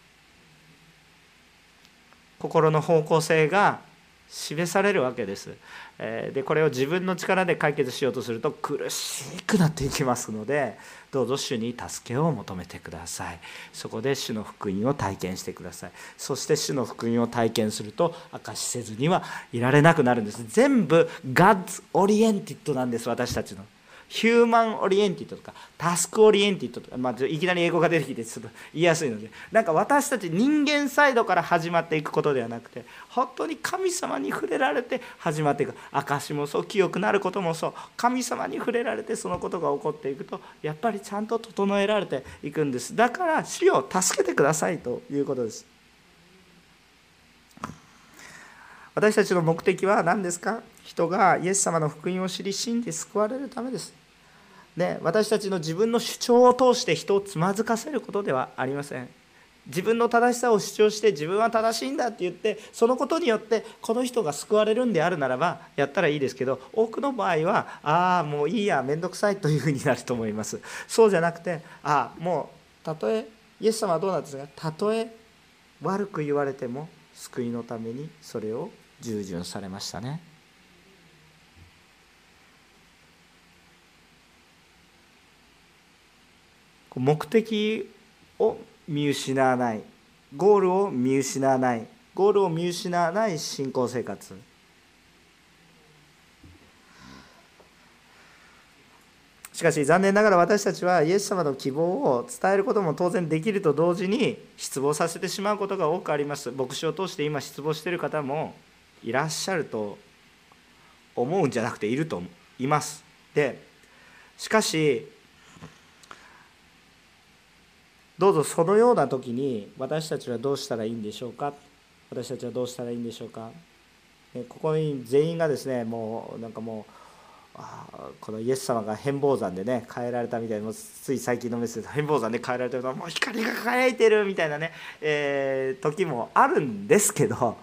心の方向性が示されるわけです。でこれを自分の力で解決しようとすると苦しくなっていきますのでどうぞ主に助けを求めてください。そこで主の福音を体験してください。そして主の福音を体験すると証しせずにはいられなくなるんです。全部 God's oriented なんです私たちの。ヒューマンオリエンティッドとかタスクオリエンティッドとか、まあ、いきなり英語が出てきてちょっと言いやすいのでなんか私たち人間サイドから始まっていくことではなくて本当に神様に触れられて始まっていく。証もそう清くなることもそう神様に触れられてそのことが起こっていくとやっぱりちゃんと整えられていくんです。だから死を助けてくださいということです。私たちの目的は何ですか？人がイエス様の福音を知り信じ救われるためです。ね、私たちの自分の主張を通して人をつまずかせることではありません。自分の正しさを主張して自分は正しいんだって言ってそのことによってこの人が救われるんであるならばやったらいいですけど多くの場合はああもういいや面倒くさいというふうになると思います。そうじゃなくてああもうたとえイエス様はどうなんですか？たとえ悪く言われても救いのためにそれを従順されましたね。目的を見失わない。ゴールを見失わない。ゴールを見失わない信仰生活。しかし残念ながら私たちはイエス様の希望を伝えることも当然できると同時に失望させてしまうことが多くあります。牧師を通して今失望している方もいらっしゃると思うんじゃなくているといます。でしかしどうぞそのような時に私たちはどうしたらいいんでしょうか？私たちはどうしたらいいんでしょうか？ここに全員がですねもうなんかもうこのイエス様が変貌山でね変えられたみたいなつい最近のメッセージ変貌山で変えられたらもう光が輝いてるみたいなね、えー、時もあるんですけど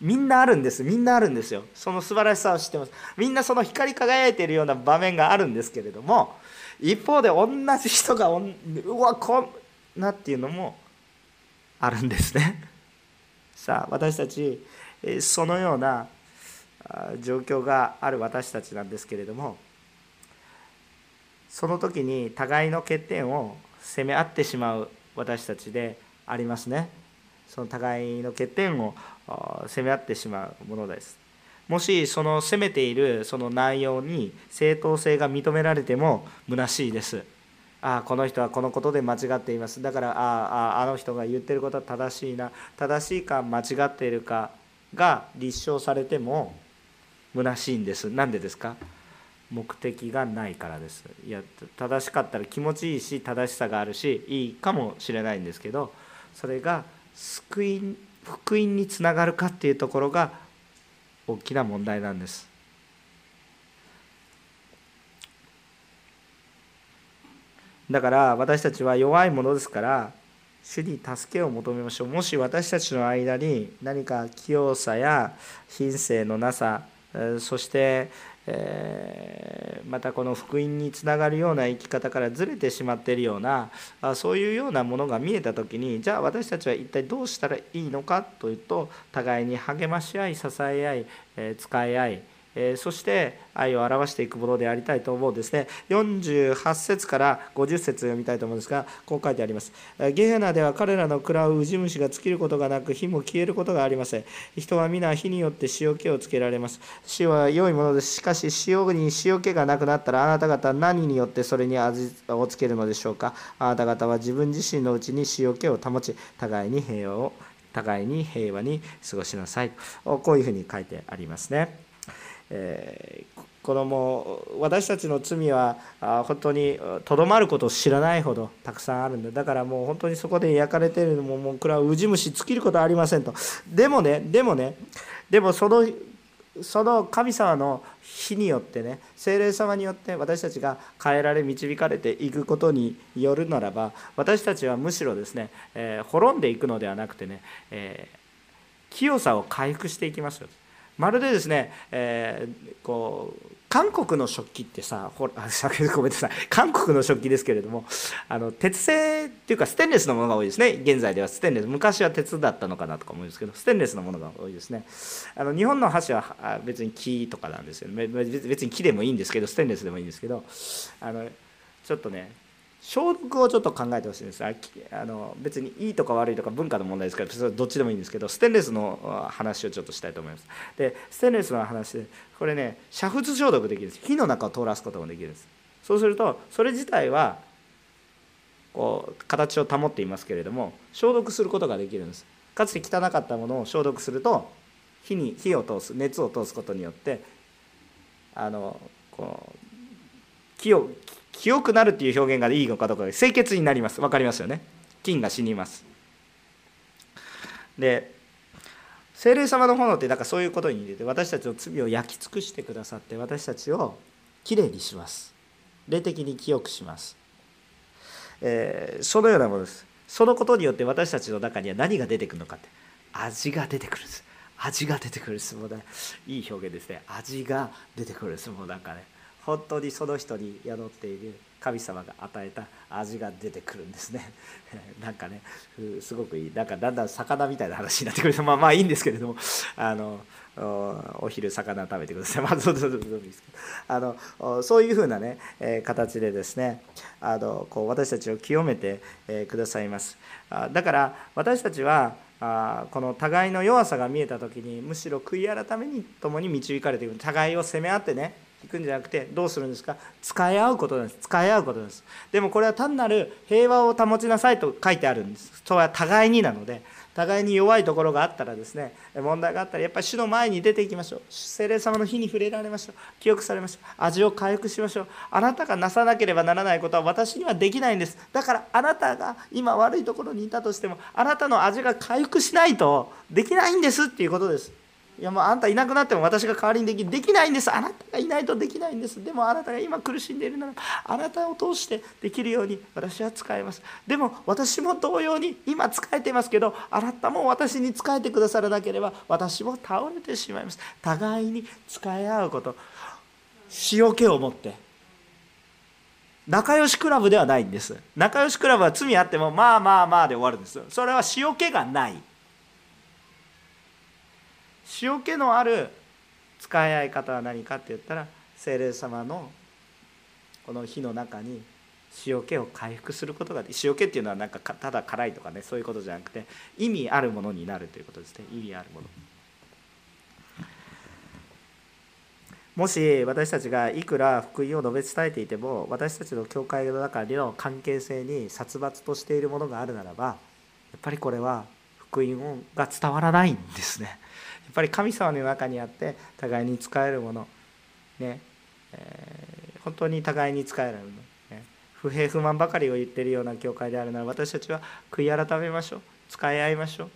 みんなあるんですみんなあるんですよ。その素晴らしさを知ってます。みんなその光り輝いているような場面があるんですけれども一方で同じ人がうわこんなっていうのもあるんですね。さあ私たちそのような状況がある私たちなんですけれどもその時に互いの欠点を責め合ってしまう私たちでありますね。その互いの欠点を責め合ってしまうものです。もしその責めているその内容に正当性が認められても虚しいです。あこの人はこのことで間違っています。だからあああの人が言ってることは正しいな。正しいか間違っているかが立証されても虚しいんです。なんでですか？目的がないからです。いや正しかったら気持ちいいし正しさがあるしいいかもしれないんですけどそれが救い福音につながるかっていうところが大きな問題なんです。だから私たちは弱いものですから主に助けを求めましょう。もし私たちの間に何か器用さや品性のなさそして、えまたこの福音につながるような生き方からずれてしまっているようなあそういうようなものが見えた時にじゃあ私たちは一体どうしたらいいのかというと互いに励まし合い支え合い、え使い合いえそして愛を表していくものでありたいと思うんですね。48節から50節読みたいと思うんですがこう書いてあります。ゲヘナでは彼らの食らうウジ虫が尽きることがなく火も消えることがありません。人は皆火によって塩気をつけられます。塩は良いものです。しかし塩に塩気がなくなったらあなた方は何によってそれに味をつけるのでしょうか。あなた方は自分自身のうちに塩気を保ち互いに平和を互いに平和に過ごしなさい。こういうふうに書いてありますね。えー、このもう私たちの罪は本当にとどまることを知らないほどたくさんあるんだ。だからもう本当にそこで焼かれてるのももうこれはウジ虫尽きることはありませんと。でもねでもねでもそのその神様の火によってね精霊様によって私たちが変えられ導かれていくことによるならば私たちはむしろですね、えー、滅んでいくのではなくてね、えー、清さを回復していきますよ。まるでですね、えー、こう韓国の食器ってさほらごめんなさい。韓国の食器ですけれどもあの鉄製っていうかステンレスのものが多いですね。現在ではステンレス。昔は鉄だったのかなとか思うんですけどステンレスのものが多いですね。あの日本の箸は別に木とかなんですよね。別に木でもいいんですけどステンレスでもいいんですけどあのちょっとね消毒をちょっと考えてほしいんです。あの別にいいとか悪いとか文化の問題ですからそれどっちでもいいんですけどステンレスの話をちょっとしたいと思います。でステンレスの話でこれね煮沸消毒できるんです。火の中を通らすこともできるんです。そうするとそれ自体はこう形を保っていますけれども消毒することができるんです。かつて汚かったものを消毒すると火に火を通す熱を通すことによってあのこう木を清くなるっていう表現がいいのかどうか清潔になります。分かりますよね？菌が死にます。で精霊様の炎ってだかそういうことに入れて私たちの罪を焼き尽くしてくださって私たちをきれいにします。霊的に清くします、えー、そのようなものです。そのことによって私たちの中には何が出てくるのかって味が出てくるんです。味が出てくるんですもうねいい表現ですね。味が出てくるんですもうなんかね。本当にその人に宿っている神様が与えた味が出てくるんですね。なんかねすごくいい。なんかだんだん魚みたいな話になってくる。まあまあいいんですけれども。あのお昼魚食べてください、まあ、そうそうそうあのそういうふうなね、え形でですねあのこう私たちを清めて、えくださいます。あだから私たちはあこの互いの弱さが見えた時にむしろ悔い改めに共に導かれていく。互いを責め合ってね行くんじゃなくてどうするんですか？使い合うことです。使い合うことです。でもこれは単なる平和を保ちなさいと書いてあるんです。それは互いになので互いに弱いところがあったらですね問題があったらやっぱり主の前に出ていきましょう。精霊様の火に触れられましょう。記憶されましょう。味を回復しましょう。あなたがなさなければならないことは私にはできないんです。だからあなたが今悪いところにいたとしてもあなたの味が回復しないとできないんですっていうことです。いやもうあんたいなくなっても私が代わりにできできないんです。あなたがいないとできないんです。でもあなたが今苦しんでいるならあなたを通してできるように私は使えます。でも私も同様に今使えてますけどあなたも私に使えてくださらなければ私も倒れてしまいます。互いに使い合うこと。塩気を持って。仲良しクラブではないんです。仲良しクラブは罪あってもまあまあまあで終わるんです。それは塩気がない。塩気のある使い合い方は何かって言ったら精霊様のこの火の中に塩気を回復することが塩気っていうのはなんかただ辛いとかねそういうことじゃなくて意味あるものになるということですね。意味あるもの。もし私たちがいくら福音を述べ伝えていても私たちの教会の中での関係性に殺伐としているものがあるならばやっぱりこれは福音が伝わらないんですね。ぱり神様の中にあって互いに使えるものね、えー、本当に互いに使えるもの、ね、不平不満ばかりを言ってるような教会であるなら私たちは悔い改めましょう使い合いましょう。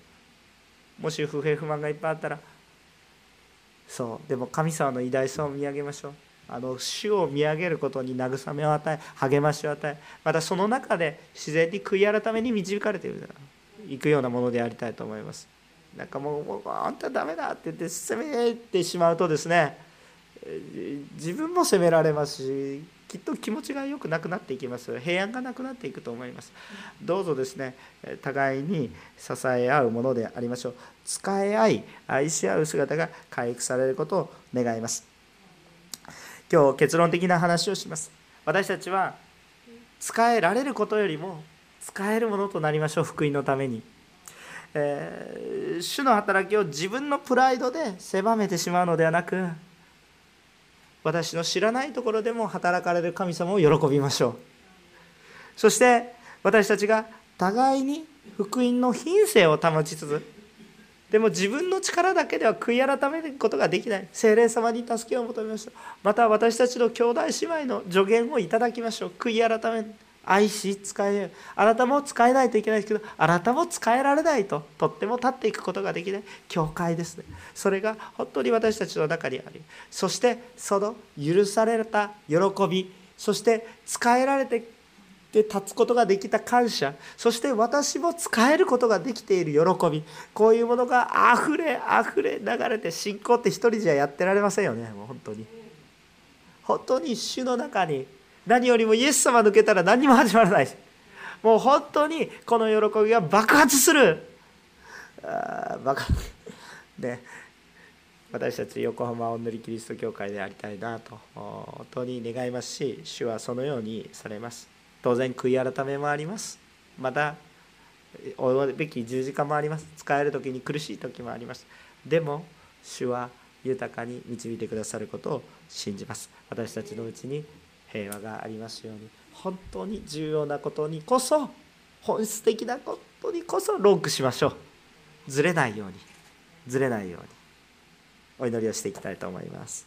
もし不平不満がいっぱいあったらそうでも神様の偉大さを見上げましょう。あの主を見上げることに慰めを与え励ましを与えまたその中で自然に悔い改めに導かれていくようなものでありたいと思います。なんかもうあんたダメだって言って責めてしまうとですね自分も責められますしきっと気持ちが良くなくなっていきます。平安がなくなっていくと思います。どうぞですね互いに支え合うものでありましょう。使い合い愛し合う姿が回復されることを願います。今日結論的な話をします。私たちは使えられることよりも使えるものとなりましょう。福音のために。えー、主の働きを自分のプライドで狭めてしまうのではなく私の知らないところでも働かれる神様を喜びましょう。そして私たちが互いに福音の品性を保ちつつでも自分の力だけでは悔い改めることができない。精霊様に助けを求めましょう。また私たちの兄弟姉妹の助言をいただきましょう。悔い改め愛し使えあなたも使えないといけないですけどあなたも使えられないととっても立っていくことができない教会ですね。それが本当に私たちの中にありそしてその許された喜びそして使えられてで立つことができた感謝そして私も使えることができている喜びこういうものがあふれあふれ流れて信仰って一人じゃやってられませんよねもう本当に。本当に主の中に何よりもイエス様抜けたら何にも始まらないし。もう本当にこの喜びが爆発する。あ爆ね。私たち横浜おんぬりキリスト教会でありたいなと本当に願いますし主はそのようにされます。当然悔い改めもあります。また負うべき十字架もあります。使える時に苦しい時もあります。でも主は豊かに導いてくださることを信じます。私たちのうちに平和がありますように。本当に重要なことにこそ本質的なことにこそロックしましょう。ずれないように。ずれないように。お祈りをしていきたいと思います。